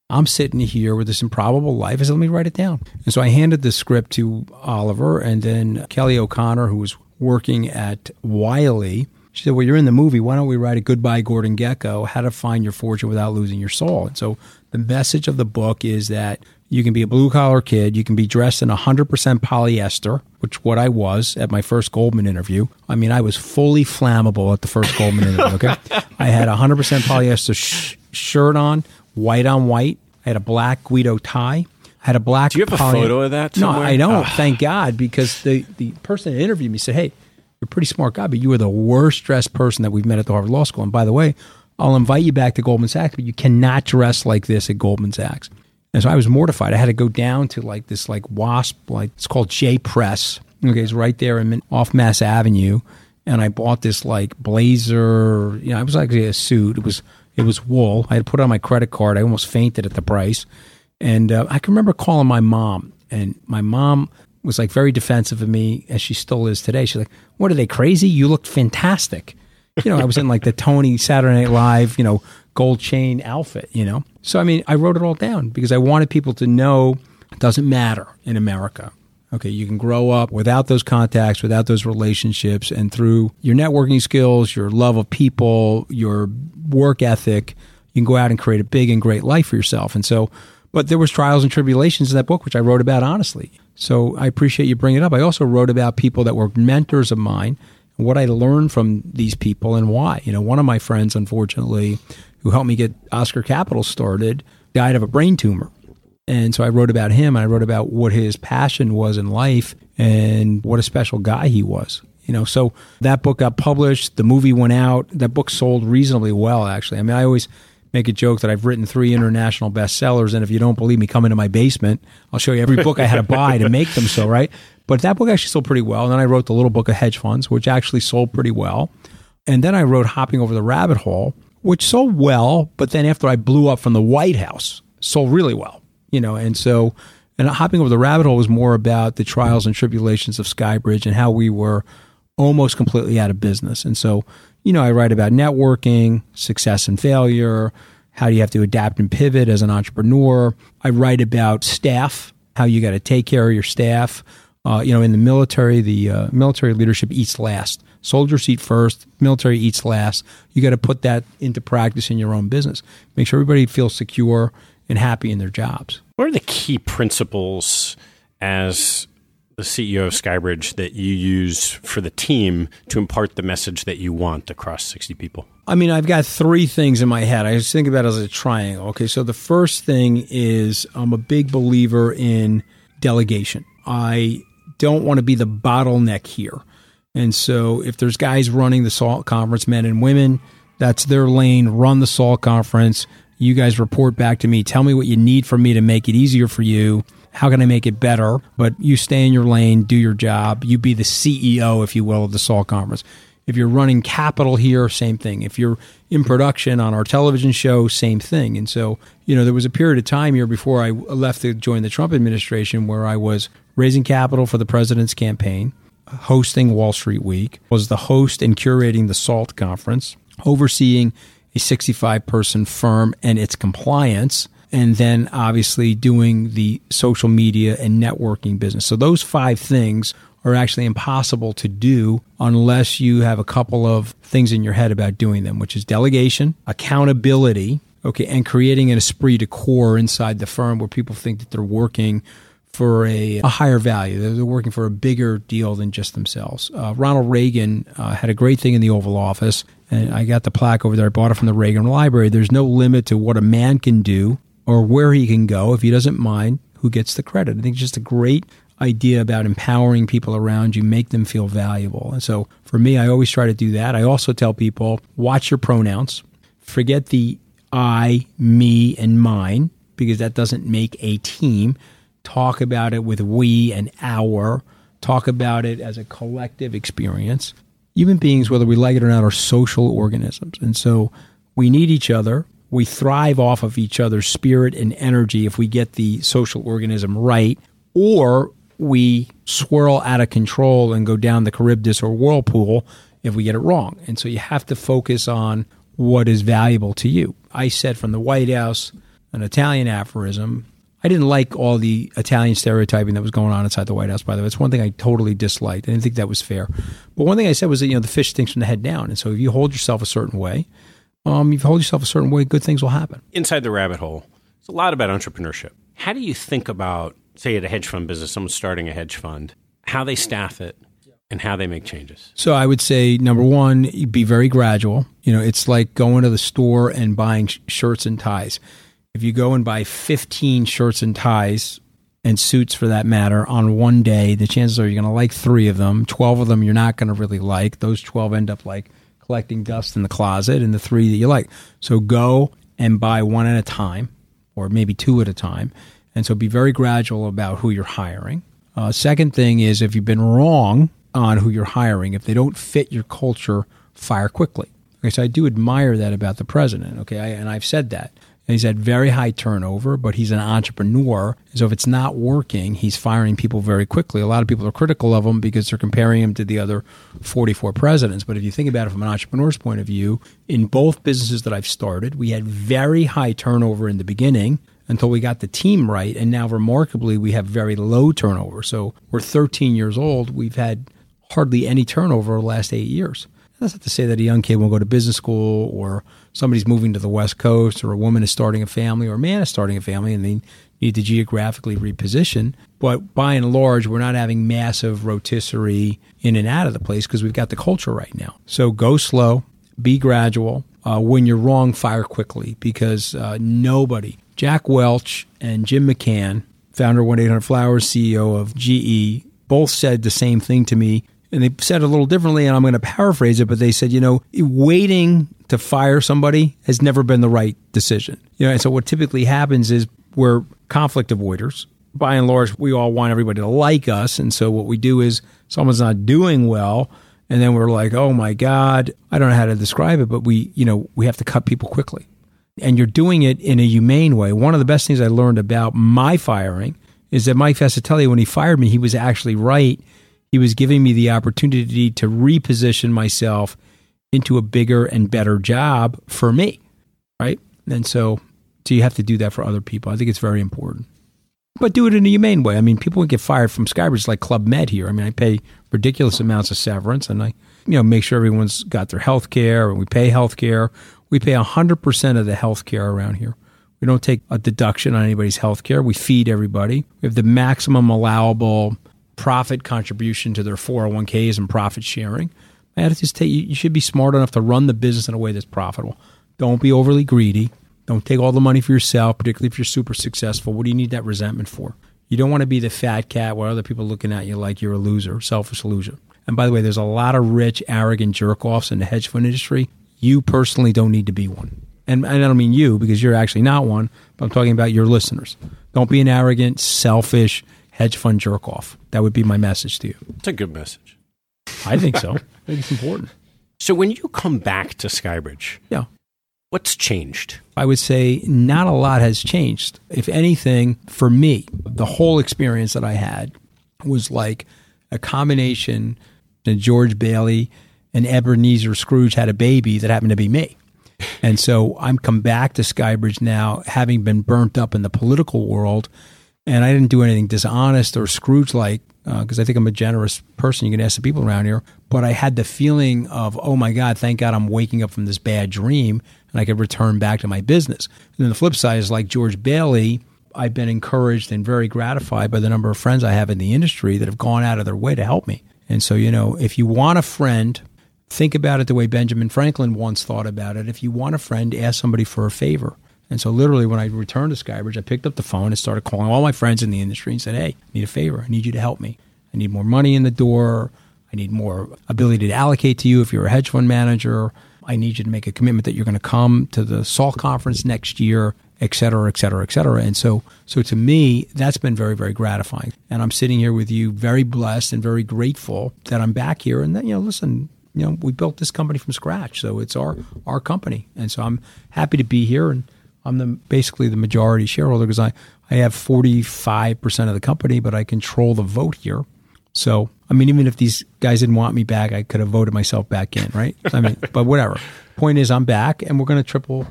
I'm sitting here with this improbable life. I said, let me write it down. And so I handed the script to Oliver, and then Kelly O'Connor, who was working at Wiley. She said, Well, you're in the movie. Why don't we write a Goodbye Gordon Gekko, How to Find Your Fortune Without Losing Your Soul? And so the message of the book is that you can be a blue collar kid. You can be dressed in 100% polyester, which what I was at my first Goldman interview. I mean, I was fully flammable at the first Goldman interview. Okay, I had 100% polyester sh- shirt on, white on white, I had a black Guido tie. I had a black. Do you have a photo of that? No. I don't. Thank God, because the the person that interviewed me said, "Hey, you're a pretty smart guy, but you are the worst dressed person that we've met at the Harvard Law School." And by the way, I'll invite you back to Goldman Sachs, but you cannot dress like this at Goldman Sachs. And so I was mortified. I had to go down to like this like wasp, like it's called J Press. Okay, it's right there in, off Mass Avenue, and I bought this like blazer. You know, it was actually a suit. It was it was wool. I had put on my credit card. I almost fainted at the price. And uh, I can remember calling my mom, and my mom was like very defensive of me, as she still is today. She's like, "What are they crazy? You looked fantastic." You know, I was in like the Tony Saturday Night Live, you know, gold chain outfit. You know, so I mean, I wrote it all down because I wanted people to know it doesn't matter in America. Okay, you can grow up without those contacts, without those relationships, and through your networking skills, your love of people, your work ethic, you can go out and create a big and great life for yourself. And so, but there was trials and tribulations in that book, which I wrote about honestly. So I appreciate you bringing it up. I also wrote about people that were mentors of mine, what I learned from these people and why. You know, one of my friends, unfortunately, who helped me get Oscar Capital started, died of a brain tumor. And so I wrote about him. I wrote about what his passion was in life and what a special guy he was. You know, so that book got published. The movie went out. That book sold reasonably well, actually. I mean, I always make a joke that I've written three international bestsellers, and if you don't believe me, come into my basement. I'll show you every book I had to buy to make them so, right? But that book actually sold pretty well. And then I wrote the little book of hedge funds, which actually sold pretty well. And then I wrote Hopping Over the Rabbit Hole, which sold well, but then after I blew up from the White House, sold really well you know, and so and hopping over the rabbit hole was more about the trials and tribulations of Skybridge and how we were almost completely out of business. And so, you know, I write about networking, success and failure, how do you have to adapt and pivot as an entrepreneur. I write about staff, how you got to take care of your staff. Uh, you know, in the military, the uh, military leadership eats last. Soldiers eat first, military eats last. You got to put that into practice in your own business. Make sure everybody feels secure and happy in their jobs. What are the key principles as the CEO of Skybridge that you use for the team to impart the message that you want across 60 people? I mean, I've got three things in my head. I just think about it as a triangle. Okay, so the first thing is I'm a big believer in delegation. I don't want to be the bottleneck here. And so if there's guys running the SALT conference, men and women, that's their lane, run the SALT conference. You guys report back to me. Tell me what you need from me to make it easier for you. How can I make it better? But you stay in your lane, do your job. You be the CEO, if you will, of the SALT conference. If you're running capital here, same thing. If you're in production on our television show, same thing. And so, you know, there was a period of time here before I left to join the Trump administration where I was raising capital for the president's campaign, hosting Wall Street Week, was the host and curating the SALT conference, overseeing a 65 person firm and its compliance, and then obviously doing the social media and networking business. So those five things are actually impossible to do unless you have a couple of things in your head about doing them, which is delegation, accountability, okay, and creating an esprit de corps inside the firm where people think that they're working for a, a higher value. They're, working for a bigger deal than just themselves. Uh, Ronald Reagan uh, had a great thing in the Oval Office, and I got the plaque over there. I bought it from the Reagan Library. There's no limit to what a man can do or where he can go if he doesn't mind who gets the credit. I think it's just a great idea about empowering people around you, make them feel valuable. And so for me, I always try to do that. I also tell people watch your pronouns, forget the I, me, and mine, because that doesn't make a team. Talk about it with we and our. Talk about it as a collective experience. Human beings, whether we like it or not, are social organisms. And so we need each other. We thrive off of each other's spirit and energy if we get the social organism right, or we swirl out of control and go down the Charybdis or whirlpool if we get it wrong. And so you have to focus on what is valuable to you. I said from the White House, an Italian aphorism. I didn't like all the Italian stereotyping that was going on inside the White House, by the way. It's one thing I totally disliked. I didn't think that was fair. But one thing I said was that, you know, the fish stinks from the head down. And so if you hold yourself a certain way, um, you hold yourself a certain way, good things will happen. Inside the rabbit hole, it's a lot about entrepreneurship. How do you think about, say, at a hedge fund business, someone's starting a hedge fund, how they staff it, and how they make changes? So I would say number one, be very gradual. You know, it's like going to the store and buying sh- shirts and ties. If if you go and buy 15 shirts and ties and suits for that matter on one day, the chances are you're going to like three of them. 12 of them you're not going to really like. Those 12 end up like collecting dust in the closet, and the three that you like. So go and buy one at a time, or maybe two at a time. And so be very gradual about who you're hiring. Uh, second thing is if you've been wrong on who you're hiring, if they don't fit your culture, fire quickly. Okay, so I do admire that about the president. Okay, I, and I've said that. And he's had very high turnover, but he's an entrepreneur. So if it's not working, he's firing people very quickly. A lot of people are critical of him because they're comparing him to the other 44 presidents. But if you think about it from an entrepreneur's point of view, in both businesses that I've started, we had very high turnover in the beginning until we got the team right. And now, remarkably, we have very low turnover. So we're 13 years old. We've had hardly any turnover the last eight years. That's not to say that a young kid won't go to business school or somebody's moving to the West Coast or a woman is starting a family or a man is starting a family and they need to geographically reposition. But by and large, we're not having massive rotisserie in and out of the place because we've got the culture right now. So go slow, be gradual. Uh, when you're wrong, fire quickly because uh, nobody, Jack Welch and Jim McCann, founder of 1 800 Flowers, CEO of GE, both said the same thing to me and they said it a little differently, and I'm going to paraphrase it, but they said, you know, waiting to fire somebody has never been the right decision. You know, and so what typically happens is we're conflict avoiders. By and large, we all want everybody to like us, and so what we do is someone's not doing well, and then we're like, oh my god, I don't know how to describe it, but we, you know, we have to cut people quickly, and you're doing it in a humane way. One of the best things I learned about my firing is that Mike Fascitelli, when he fired me, he was actually right he was giving me the opportunity to reposition myself into a bigger and better job for me. Right. And so, so you have to do that for other people. I think it's very important. But do it in a humane way. I mean, people get fired from Skybridge like Club Med here. I mean, I pay ridiculous amounts of severance and I, you know, make sure everyone's got their health care and we pay health care. We pay 100% of the health care around here. We don't take a deduction on anybody's health care. We feed everybody. We have the maximum allowable profit contribution to their 401ks and profit sharing. My attitude is you should be smart enough to run the business in a way that's profitable. Don't be overly greedy. Don't take all the money for yourself, particularly if you're super successful. What do you need that resentment for? You don't want to be the fat cat where other people looking at you like you're a loser, selfish loser. And by the way, there's a lot of rich, arrogant jerk offs in the hedge fund industry. You personally don't need to be one. And, and I don't mean you because you're actually not one, but I'm talking about your listeners. Don't be an arrogant, selfish, hedge fund jerk off. That would be my message to you. It's a good message. I think so. I think it's important. So when you come back to Skybridge, yeah. What's changed? I would say not a lot has changed. If anything, for me, the whole experience that I had was like a combination that George Bailey and Ebenezer Scrooge had a baby that happened to be me. And so I'm come back to Skybridge now, having been burnt up in the political world and I didn't do anything dishonest or Scrooge like because uh, I think I'm a generous person. You can ask the people around here, but I had the feeling of, oh my God, thank God I'm waking up from this bad dream and I could return back to my business. And then the flip side is like George Bailey. I've been encouraged and very gratified by the number of friends I have in the industry that have gone out of their way to help me. And so, you know, if you want a friend, think about it the way Benjamin Franklin once thought about it. If you want a friend, ask somebody for a favor. And so, literally, when I returned to Skybridge, I picked up the phone and started calling all my friends in the industry and said, Hey, I need a favor. I need you to help me. I need more money in the door. I need more ability to allocate to you if you're a hedge fund manager. I need you to make a commitment that you're going to come to the SALT conference next year, et cetera, et cetera, et cetera. And so, so to me, that's been very, very gratifying. And I'm sitting here with you, very blessed and very grateful that I'm back here. And that, you know, listen, you know, we built this company from scratch, so it's our our company. And so I'm happy to be here and I'm the basically the majority shareholder because I, I have 45% of the company, but I control the vote here. So, I mean, even if these guys didn't want me back, I could have voted myself back in, right? I mean, but whatever. Point is, I'm back and we're going to triple.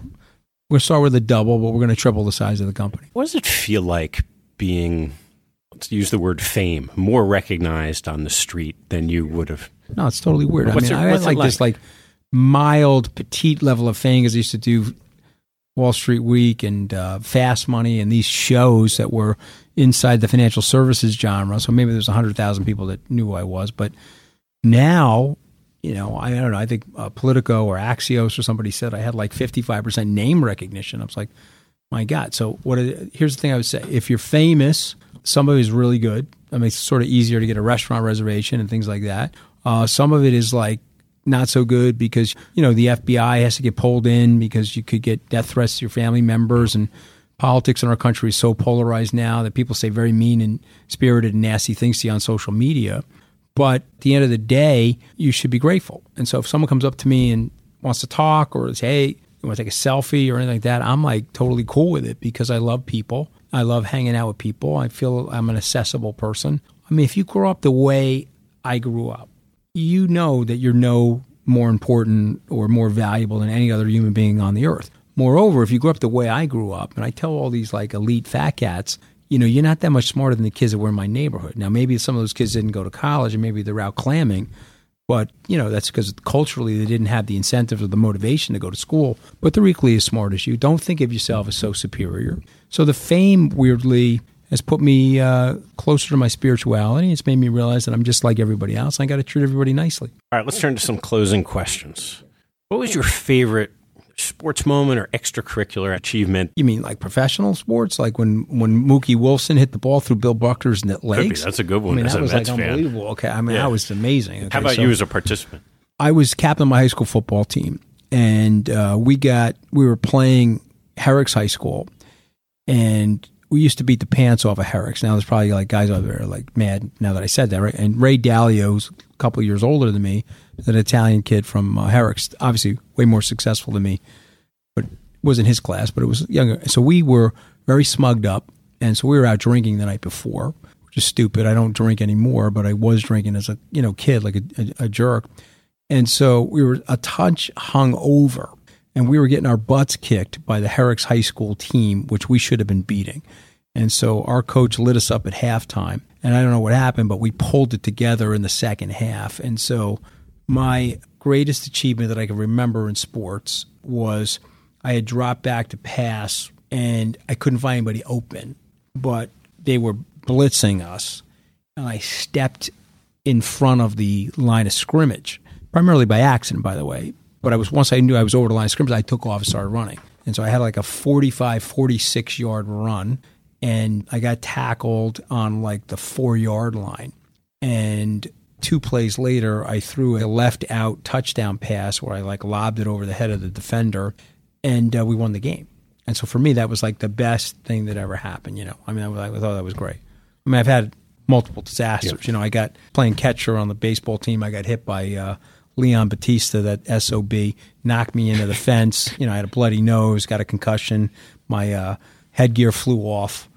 To start with a double, but we're going to triple the size of the company. What does it feel like being, let's use the word fame, more recognized on the street than you would have? No, it's totally weird. What's I mean, it, I had like, like this like mild, petite level of fame because I used to do Wall Street Week and uh, Fast Money and these shows that were inside the financial services genre. So maybe there's 100,000 people that knew who I was. But now, you know, I, I don't know, I think uh, Politico or Axios or somebody said I had like 55% name recognition. I was like, my God. So what? Here's the thing I would say: if you're famous, some of it is really good. I mean, it's sort of easier to get a restaurant reservation and things like that. Uh, some of it is like not so good because you know the FBI has to get pulled in because you could get death threats to your family members and politics in our country is so polarized now that people say very mean and spirited and nasty things to you on social media. But at the end of the day, you should be grateful. And so if someone comes up to me and wants to talk or say, hey, you want to take a selfie or anything like that, I'm like totally cool with it because I love people. I love hanging out with people. I feel I'm an accessible person. I mean, if you grow up the way I grew up, you know that you're no more important or more valuable than any other human being on the earth. Moreover, if you grew up the way I grew up, and I tell all these like elite fat cats, you know, you're not that much smarter than the kids that were in my neighborhood. Now, maybe some of those kids didn't go to college and maybe they're out clamming, but, you know, that's because culturally they didn't have the incentive or the motivation to go to school. But they're equally as smart as you. Don't think of yourself as so superior. So the fame, weirdly, has put me uh, closer to my spirituality. It's made me realize that I'm just like everybody else. I got to treat everybody nicely. All right, let's turn to some closing questions. What was your favorite sports moment or extracurricular achievement? You mean like professional sports, like when when Mookie Wilson hit the ball through Bill Buckner's legs? That's a good one. I mean, that was like unbelievable. Fan. Okay, I mean, yeah. that was amazing. Okay, How about so you as a participant? I was captain of my high school football team, and uh, we got we were playing Herricks High School, and we used to beat the pants off of Herricks. Now there's probably like guys over there like mad now that I said that, right? And Ray Dalio's a couple years older than me, an Italian kid from uh, Herricks, obviously way more successful than me, but was in his class, but it was younger. So we were very smugged up, and so we were out drinking the night before, which is stupid. I don't drink anymore, but I was drinking as a you know kid, like a, a, a jerk. And so we were a touch hung over and we were getting our butts kicked by the Herricks High School team, which we should have been beating. And so our coach lit us up at halftime. And I don't know what happened, but we pulled it together in the second half. And so my greatest achievement that I can remember in sports was I had dropped back to pass and I couldn't find anybody open, but they were blitzing us. And I stepped in front of the line of scrimmage, primarily by accident, by the way. But I was once I knew I was over the line of scrimmage, I took off and started running. And so I had like a 45, 46 yard run, and I got tackled on like the four yard line. And two plays later, I threw a left out touchdown pass where I like lobbed it over the head of the defender, and uh, we won the game. And so for me, that was like the best thing that ever happened. You know, I mean, I, I thought that was great. I mean, I've had multiple disasters. Yep. You know, I got playing catcher on the baseball team. I got hit by uh, Leon Batista, that SOB, knocked me into the fence. You know, I had a bloody nose, got a concussion. My uh, headgear flew off,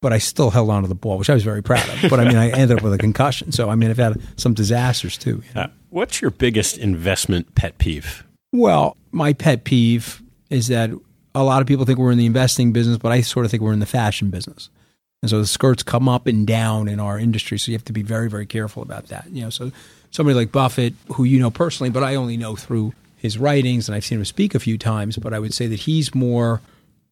but I still held on to the ball, which I was very proud of. But I mean, I ended up with a concussion. So, I mean, I've had some disasters too. You know? uh, what's your biggest investment pet peeve? Well, my pet peeve is that a lot of people think we're in the investing business, but I sort of think we're in the fashion business. And so the skirts come up and down in our industry. So you have to be very, very careful about that. You know, so somebody like Buffett, who you know personally, but I only know through his writings and I've seen him speak a few times, but I would say that he's more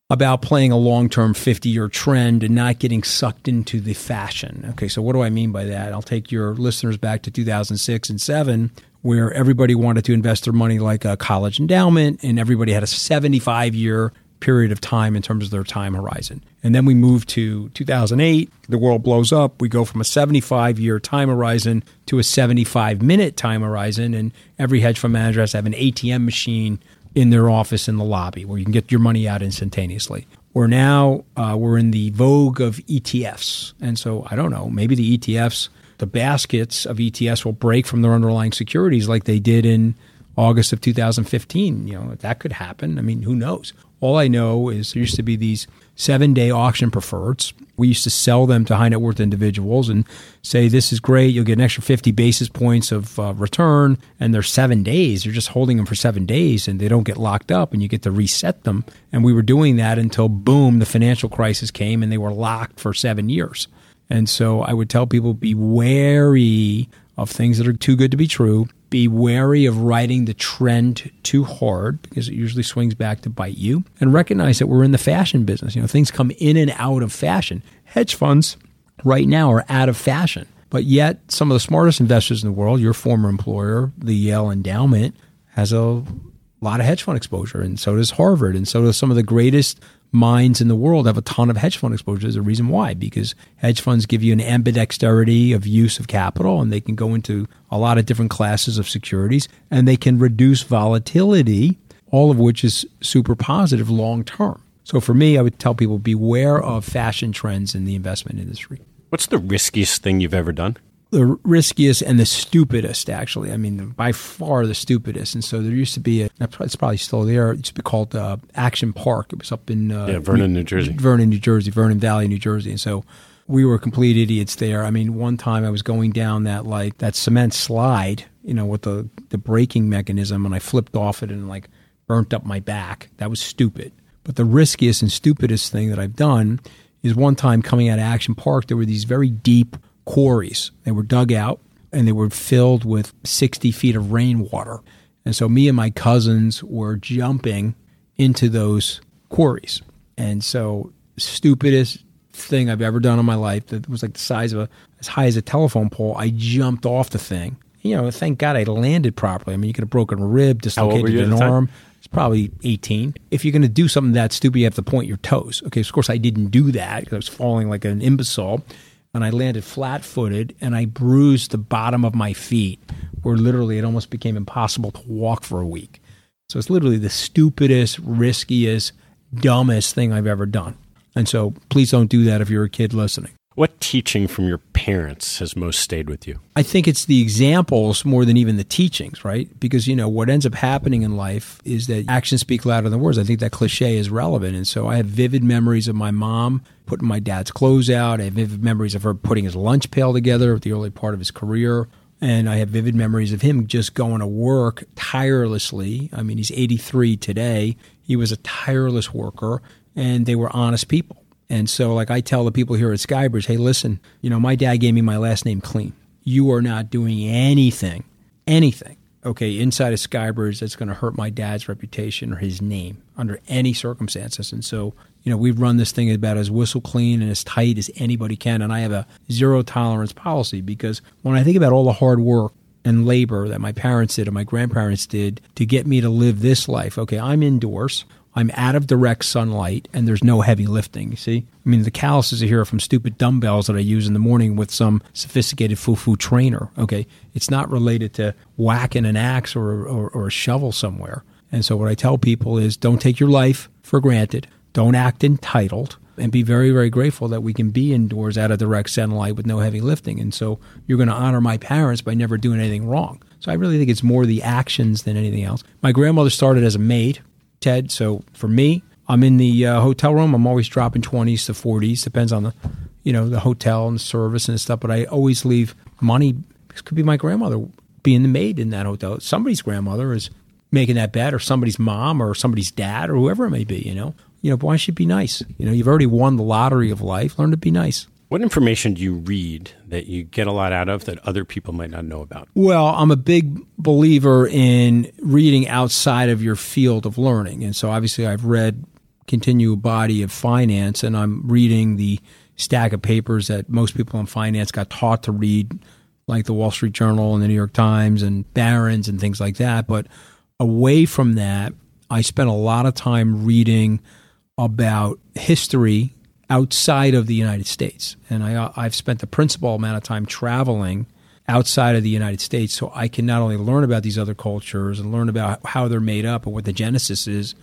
about playing a long term 50 year trend and not getting sucked into the fashion. Okay, so what do I mean by that? I'll take your listeners back to 2006 and 7, where everybody wanted to invest their money like a college endowment and everybody had a 75 year period of time in terms of their time horizon. And then we move to 2008, the world blows up. We go from a 75 year time horizon to a 75 minute time horizon. And every hedge fund manager has to have an ATM machine in their office in the lobby where you can get your money out instantaneously. We're now uh, we're in the vogue of ETFs, and so I don't know. Maybe the ETFs, the baskets of ETFs, will break from their underlying securities like they did in August of 2015. You know that could happen. I mean, who knows? All I know is there used to be these seven day auction preferreds. We used to sell them to high net worth individuals and say, This is great. You'll get an extra 50 basis points of uh, return. And they're seven days. You're just holding them for seven days and they don't get locked up and you get to reset them. And we were doing that until, boom, the financial crisis came and they were locked for seven years. And so I would tell people be wary of things that are too good to be true be wary of riding the trend too hard because it usually swings back to bite you. And recognize that we're in the fashion business. You know, things come in and out of fashion. Hedge funds right now are out of fashion. But yet, some of the smartest investors in the world, your former employer, the Yale Endowment, has a a lot of hedge fund exposure, and so does Harvard, and so does some of the greatest minds in the world have a ton of hedge fund exposure. There's a reason why, because hedge funds give you an ambidexterity of use of capital, and they can go into a lot of different classes of securities, and they can reduce volatility, all of which is super positive long term. So for me, I would tell people beware of fashion trends in the investment industry. What's the riskiest thing you've ever done? The riskiest and the stupidest, actually. I mean, by far the stupidest. And so there used to be a, it's probably still there. It used to be called uh, Action Park. It was up in uh, yeah, Vernon, New Jersey. Vernon, New Jersey, Vernon Valley, New Jersey. And so we were complete idiots there. I mean, one time I was going down that like that cement slide, you know, with the the braking mechanism, and I flipped off it and like burnt up my back. That was stupid. But the riskiest and stupidest thing that I've done is one time coming out of Action Park, there were these very deep quarries. They were dug out and they were filled with 60 feet of rainwater. And so me and my cousins were jumping into those quarries. And so, stupidest thing I've ever done in my life that was like the size of a, as high as a telephone pole, I jumped off the thing. You know, thank God I landed properly. I mean, you could have broken a rib, dislocated an arm. It's probably 18. If you're going to do something that stupid, you have to point your toes. Okay, so of course I didn't do that because I was falling like an imbecile and I landed flat footed and I bruised the bottom of my feet where literally it almost became impossible to walk for a week. So it's literally the stupidest, riskiest, dumbest thing I've ever done. And so please don't do that if you're a kid listening. What teaching from your parents has most stayed with you? I think it's the examples more than even the teachings, right? Because, you know, what ends up happening in life is that actions speak louder than words. I think that cliche is relevant. And so I have vivid memories of my mom putting my dad's clothes out. I have vivid memories of her putting his lunch pail together at the early part of his career. And I have vivid memories of him just going to work tirelessly. I mean, he's 83 today. He was a tireless worker, and they were honest people and so, like I tell the people here at Skybridge, hey, listen, you know, my dad gave me my last name clean. You are not doing anything, anything, okay, inside of Skybridge that's going to hurt my dad's reputation or his name under any circumstances. And so, you know, we've run this thing about as whistle clean and as tight as anybody can. And I have a zero tolerance policy because when I think about all the hard work and labor that my parents did and my grandparents did to get me to live this life. Okay, I'm indoors. I'm out of direct sunlight and there's no heavy lifting. You see? I mean, the calluses are here from stupid dumbbells that I use in the morning with some sophisticated foo foo trainer. Okay. It's not related to whacking an axe or, or, or a shovel somewhere. And so, what I tell people is don't take your life for granted, don't act entitled, and be very, very grateful that we can be indoors out of direct sunlight with no heavy lifting. And so, you're going to honor my parents by never doing anything wrong. So, I really think it's more the actions than anything else. My grandmother started as a maid Ted. So for me, I'm in the uh, hotel room. I'm always dropping 20s to 40s. Depends on the, you know, the hotel and the service and stuff. But I always leave money. This could be my grandmother being the maid in that hotel. Somebody's grandmother is making that bet, or somebody's mom, or somebody's dad, or whoever it may be. You know, you know. Why should be nice? You know, you've already won the lottery of life. Learn to be nice. What information do you read that you get a lot out of that other people might not know about? Well, I'm a big believer in reading outside of your field of learning. And so obviously I've read Continual Body of Finance and I'm reading the stack of papers that most people in finance got taught to read, like the Wall Street Journal and the New York Times and Barron's and things like that. But away from that, I spent a lot of time reading about history outside of the United States. And I, I've spent the principal amount of time traveling outside of the United States so I can not only learn about these other cultures and learn about how they're made up and what the genesis is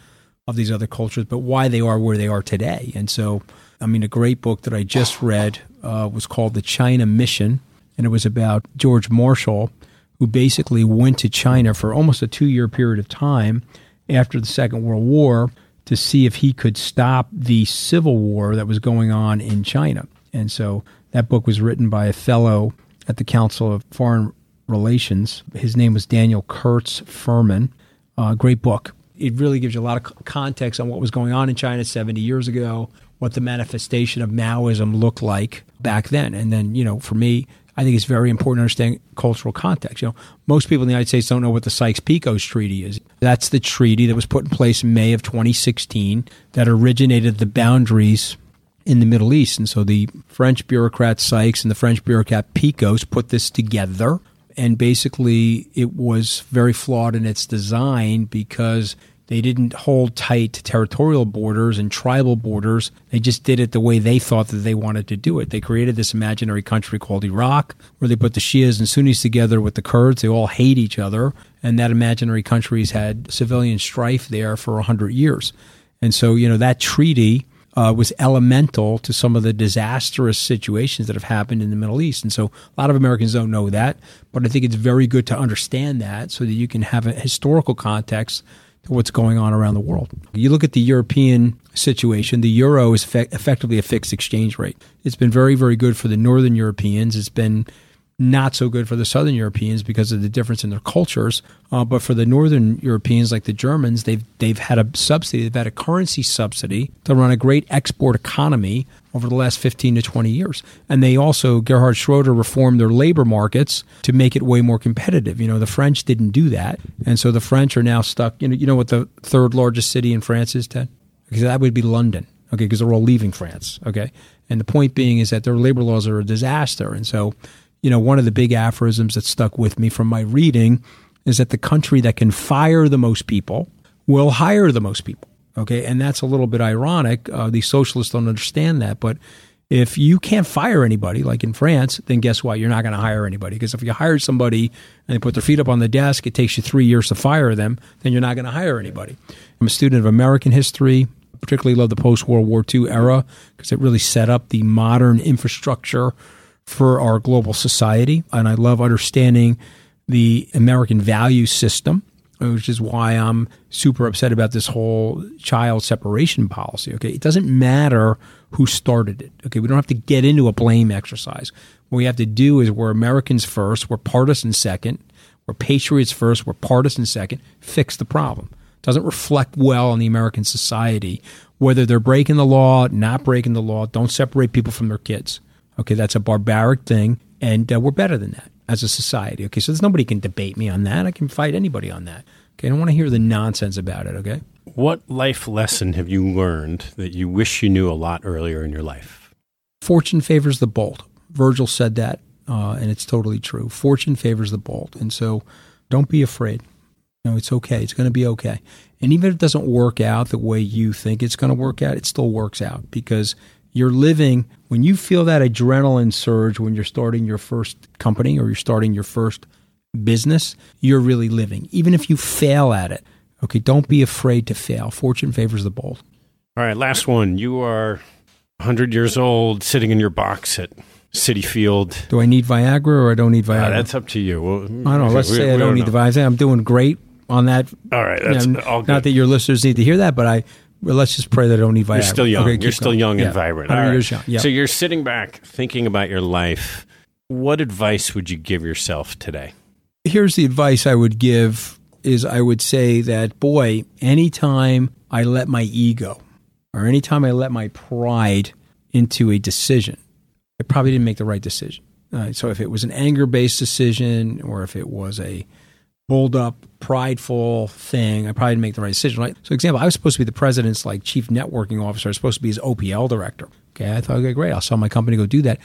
of these other cultures, but why they are where they are today. And so, I mean, a great book that I just read uh, was called The China Mission, and it was about George Marshall, who basically went to China for almost a two year period of time after the Second World War to see if he could stop the civil war that was going on in China. And so that book was written by a fellow at the Council of Foreign Relations. His name was Daniel Kurtz Phelan. Uh, great book. It really gives you a lot of context on what was going on in China 70 years ago, what the manifestation of Maoism looked like back then. And then, you know, for me, I think it's very important to understand cultural context. You know, most people in the United States don't know what the Sykes-Picot Treaty is. That's the treaty that was put in place in May of 2016 that originated the boundaries in the Middle East. And so the French bureaucrat Sykes and the French bureaucrat Picot put this together and basically, it was very flawed in its design because they didn't hold tight to territorial borders and tribal borders. They just did it the way they thought that they wanted to do it. They created this imaginary country called Iraq, where they put the Shias and Sunnis together with the Kurds. They all hate each other. And that imaginary country's had civilian strife there for 100 years. And so, you know, that treaty uh, was elemental to some of the disastrous situations that have happened in the Middle East. And so a lot of Americans don't know that, but I think it's very good to understand that so that you can have a historical context to what's going on around the world. You look at the European situation, the euro is fe- effectively a fixed exchange rate. It's been very, very good for the Northern Europeans. It's been not so good for the Southern Europeans because of the difference in their cultures. Uh, but for the Northern Europeans, like the Germans, they've they've had a subsidy, they've had a currency subsidy to run a great export economy over the last 15 to 20 years. And they also, Gerhard Schroeder reformed their labor markets to make it way more competitive. You know, the French didn't do that. And so the French are now stuck. You know, you know what the third largest city in France is, Ted? Because that would be London. Okay, because they're all leaving France. Okay. And the point being is that their labor laws are a disaster. And so you know, one of the big aphorisms that stuck with me from my reading is that the country that can fire the most people will hire the most people. Okay. And that's a little bit ironic. Uh, these socialists don't understand that. But if you can't fire anybody, like in France, then guess what? You're not going to hire anybody. Because if you hire somebody and they put their feet up on the desk, it takes you three years to fire them, then you're not going to hire anybody. I'm a student of American history, particularly love the post World War II era because it really set up the modern infrastructure for our global society. And I love understanding the American value system, which is why I'm super upset about this whole child separation policy. Okay. It doesn't matter who started it. Okay. We don't have to get into a blame exercise. What we have to do is we're Americans first, we're partisan second, we're patriots first, we're partisan second, fix the problem. It doesn't reflect well on the American society. Whether they're breaking the law, not breaking the law, don't separate people from their kids. Okay, that's a barbaric thing, and uh, we're better than that as a society. Okay, so there's nobody can debate me on that. I can fight anybody on that. Okay, I don't want to hear the nonsense about it. Okay. What life lesson have you learned that you wish you knew a lot earlier in your life? Fortune favors the bold. Virgil said that, uh, and it's totally true. Fortune favors the bold, and so don't be afraid. You know, it's okay. It's going to be okay. And even if it doesn't work out the way you think it's going to work out, it still works out because you're living when you feel that adrenaline surge when you're starting your first company or you're starting your first business, you're really living. Even if you fail at it, okay, don't be afraid to fail. Fortune favors the bold. All right, last one. You are 100 years old, sitting in your box at Citi Field. Do I need Viagra or I don't need Viagra? Uh, that's up to you. Well, I don't know. Let's we, say we I don't, don't need know. the Viagra. I'm doing great on that. All right, that's you know, all Not that your listeners need to hear that, but I well, let's just pray that I don't need Viagra. You're still young. Okay, you're still going. young yeah. and vibrant. Right. Years young. So you're sitting back thinking about your life. What advice would you give yourself today? Here's the advice I would give is I would say that boy, anytime I let my ego or anytime I let my pride into a decision, I probably didn't make the right decision. Uh, so if it was an anger based decision or if it was a bulled up, prideful thing, I probably didn't make the right decision. Right? So, example, I was supposed to be the president's like chief networking officer. I was supposed to be his OPL director. Okay, I thought, okay, great, I'll sell my company, go do that.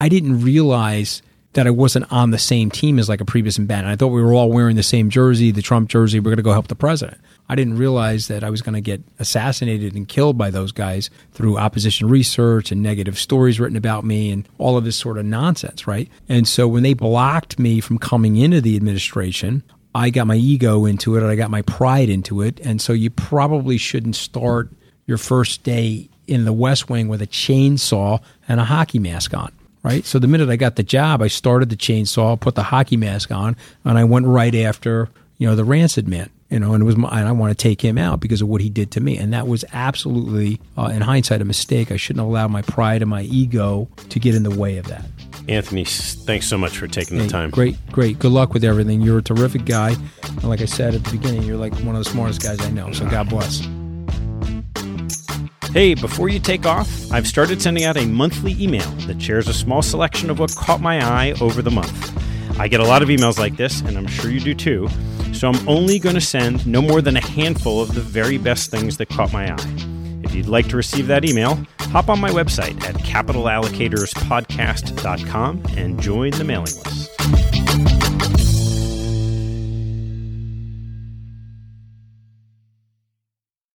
I didn't realize that I wasn't on the same team as like a previous combatant. I thought we were all wearing the same jersey, the Trump jersey. We're going to go help the president. I didn't realize that I was going to get assassinated and killed by those guys through opposition research and negative stories written about me and all of this sort of nonsense, right? And so when they blocked me from coming into the administration, I got my ego into it and I got my pride into it. And so you probably shouldn't start your first day in the West Wing with a chainsaw and a hockey mask on, right? So the minute I got the job, I started the chainsaw, put the hockey mask on, and I went right after, you know, the rancid man you know, and it was my, and I want to take him out because of what he did to me, and that was absolutely, uh, in hindsight, a mistake. I shouldn't allow my pride and my ego to get in the way of that. Anthony, thanks so much for taking hey, the time. Great, great. Good luck with everything. You're a terrific guy, and like I said at the beginning, you're like one of the smartest guys I know. So God bless. Hey, before you take off, I've started sending out a monthly email that shares a small selection of what caught my eye over the month. I get a lot of emails like this, and I'm sure you do too. So I'm only going to send no more than a handful of the very best things that caught my eye. If you'd like to receive that email, hop on my website at capitalallocatorspodcast.com and join the mailing list.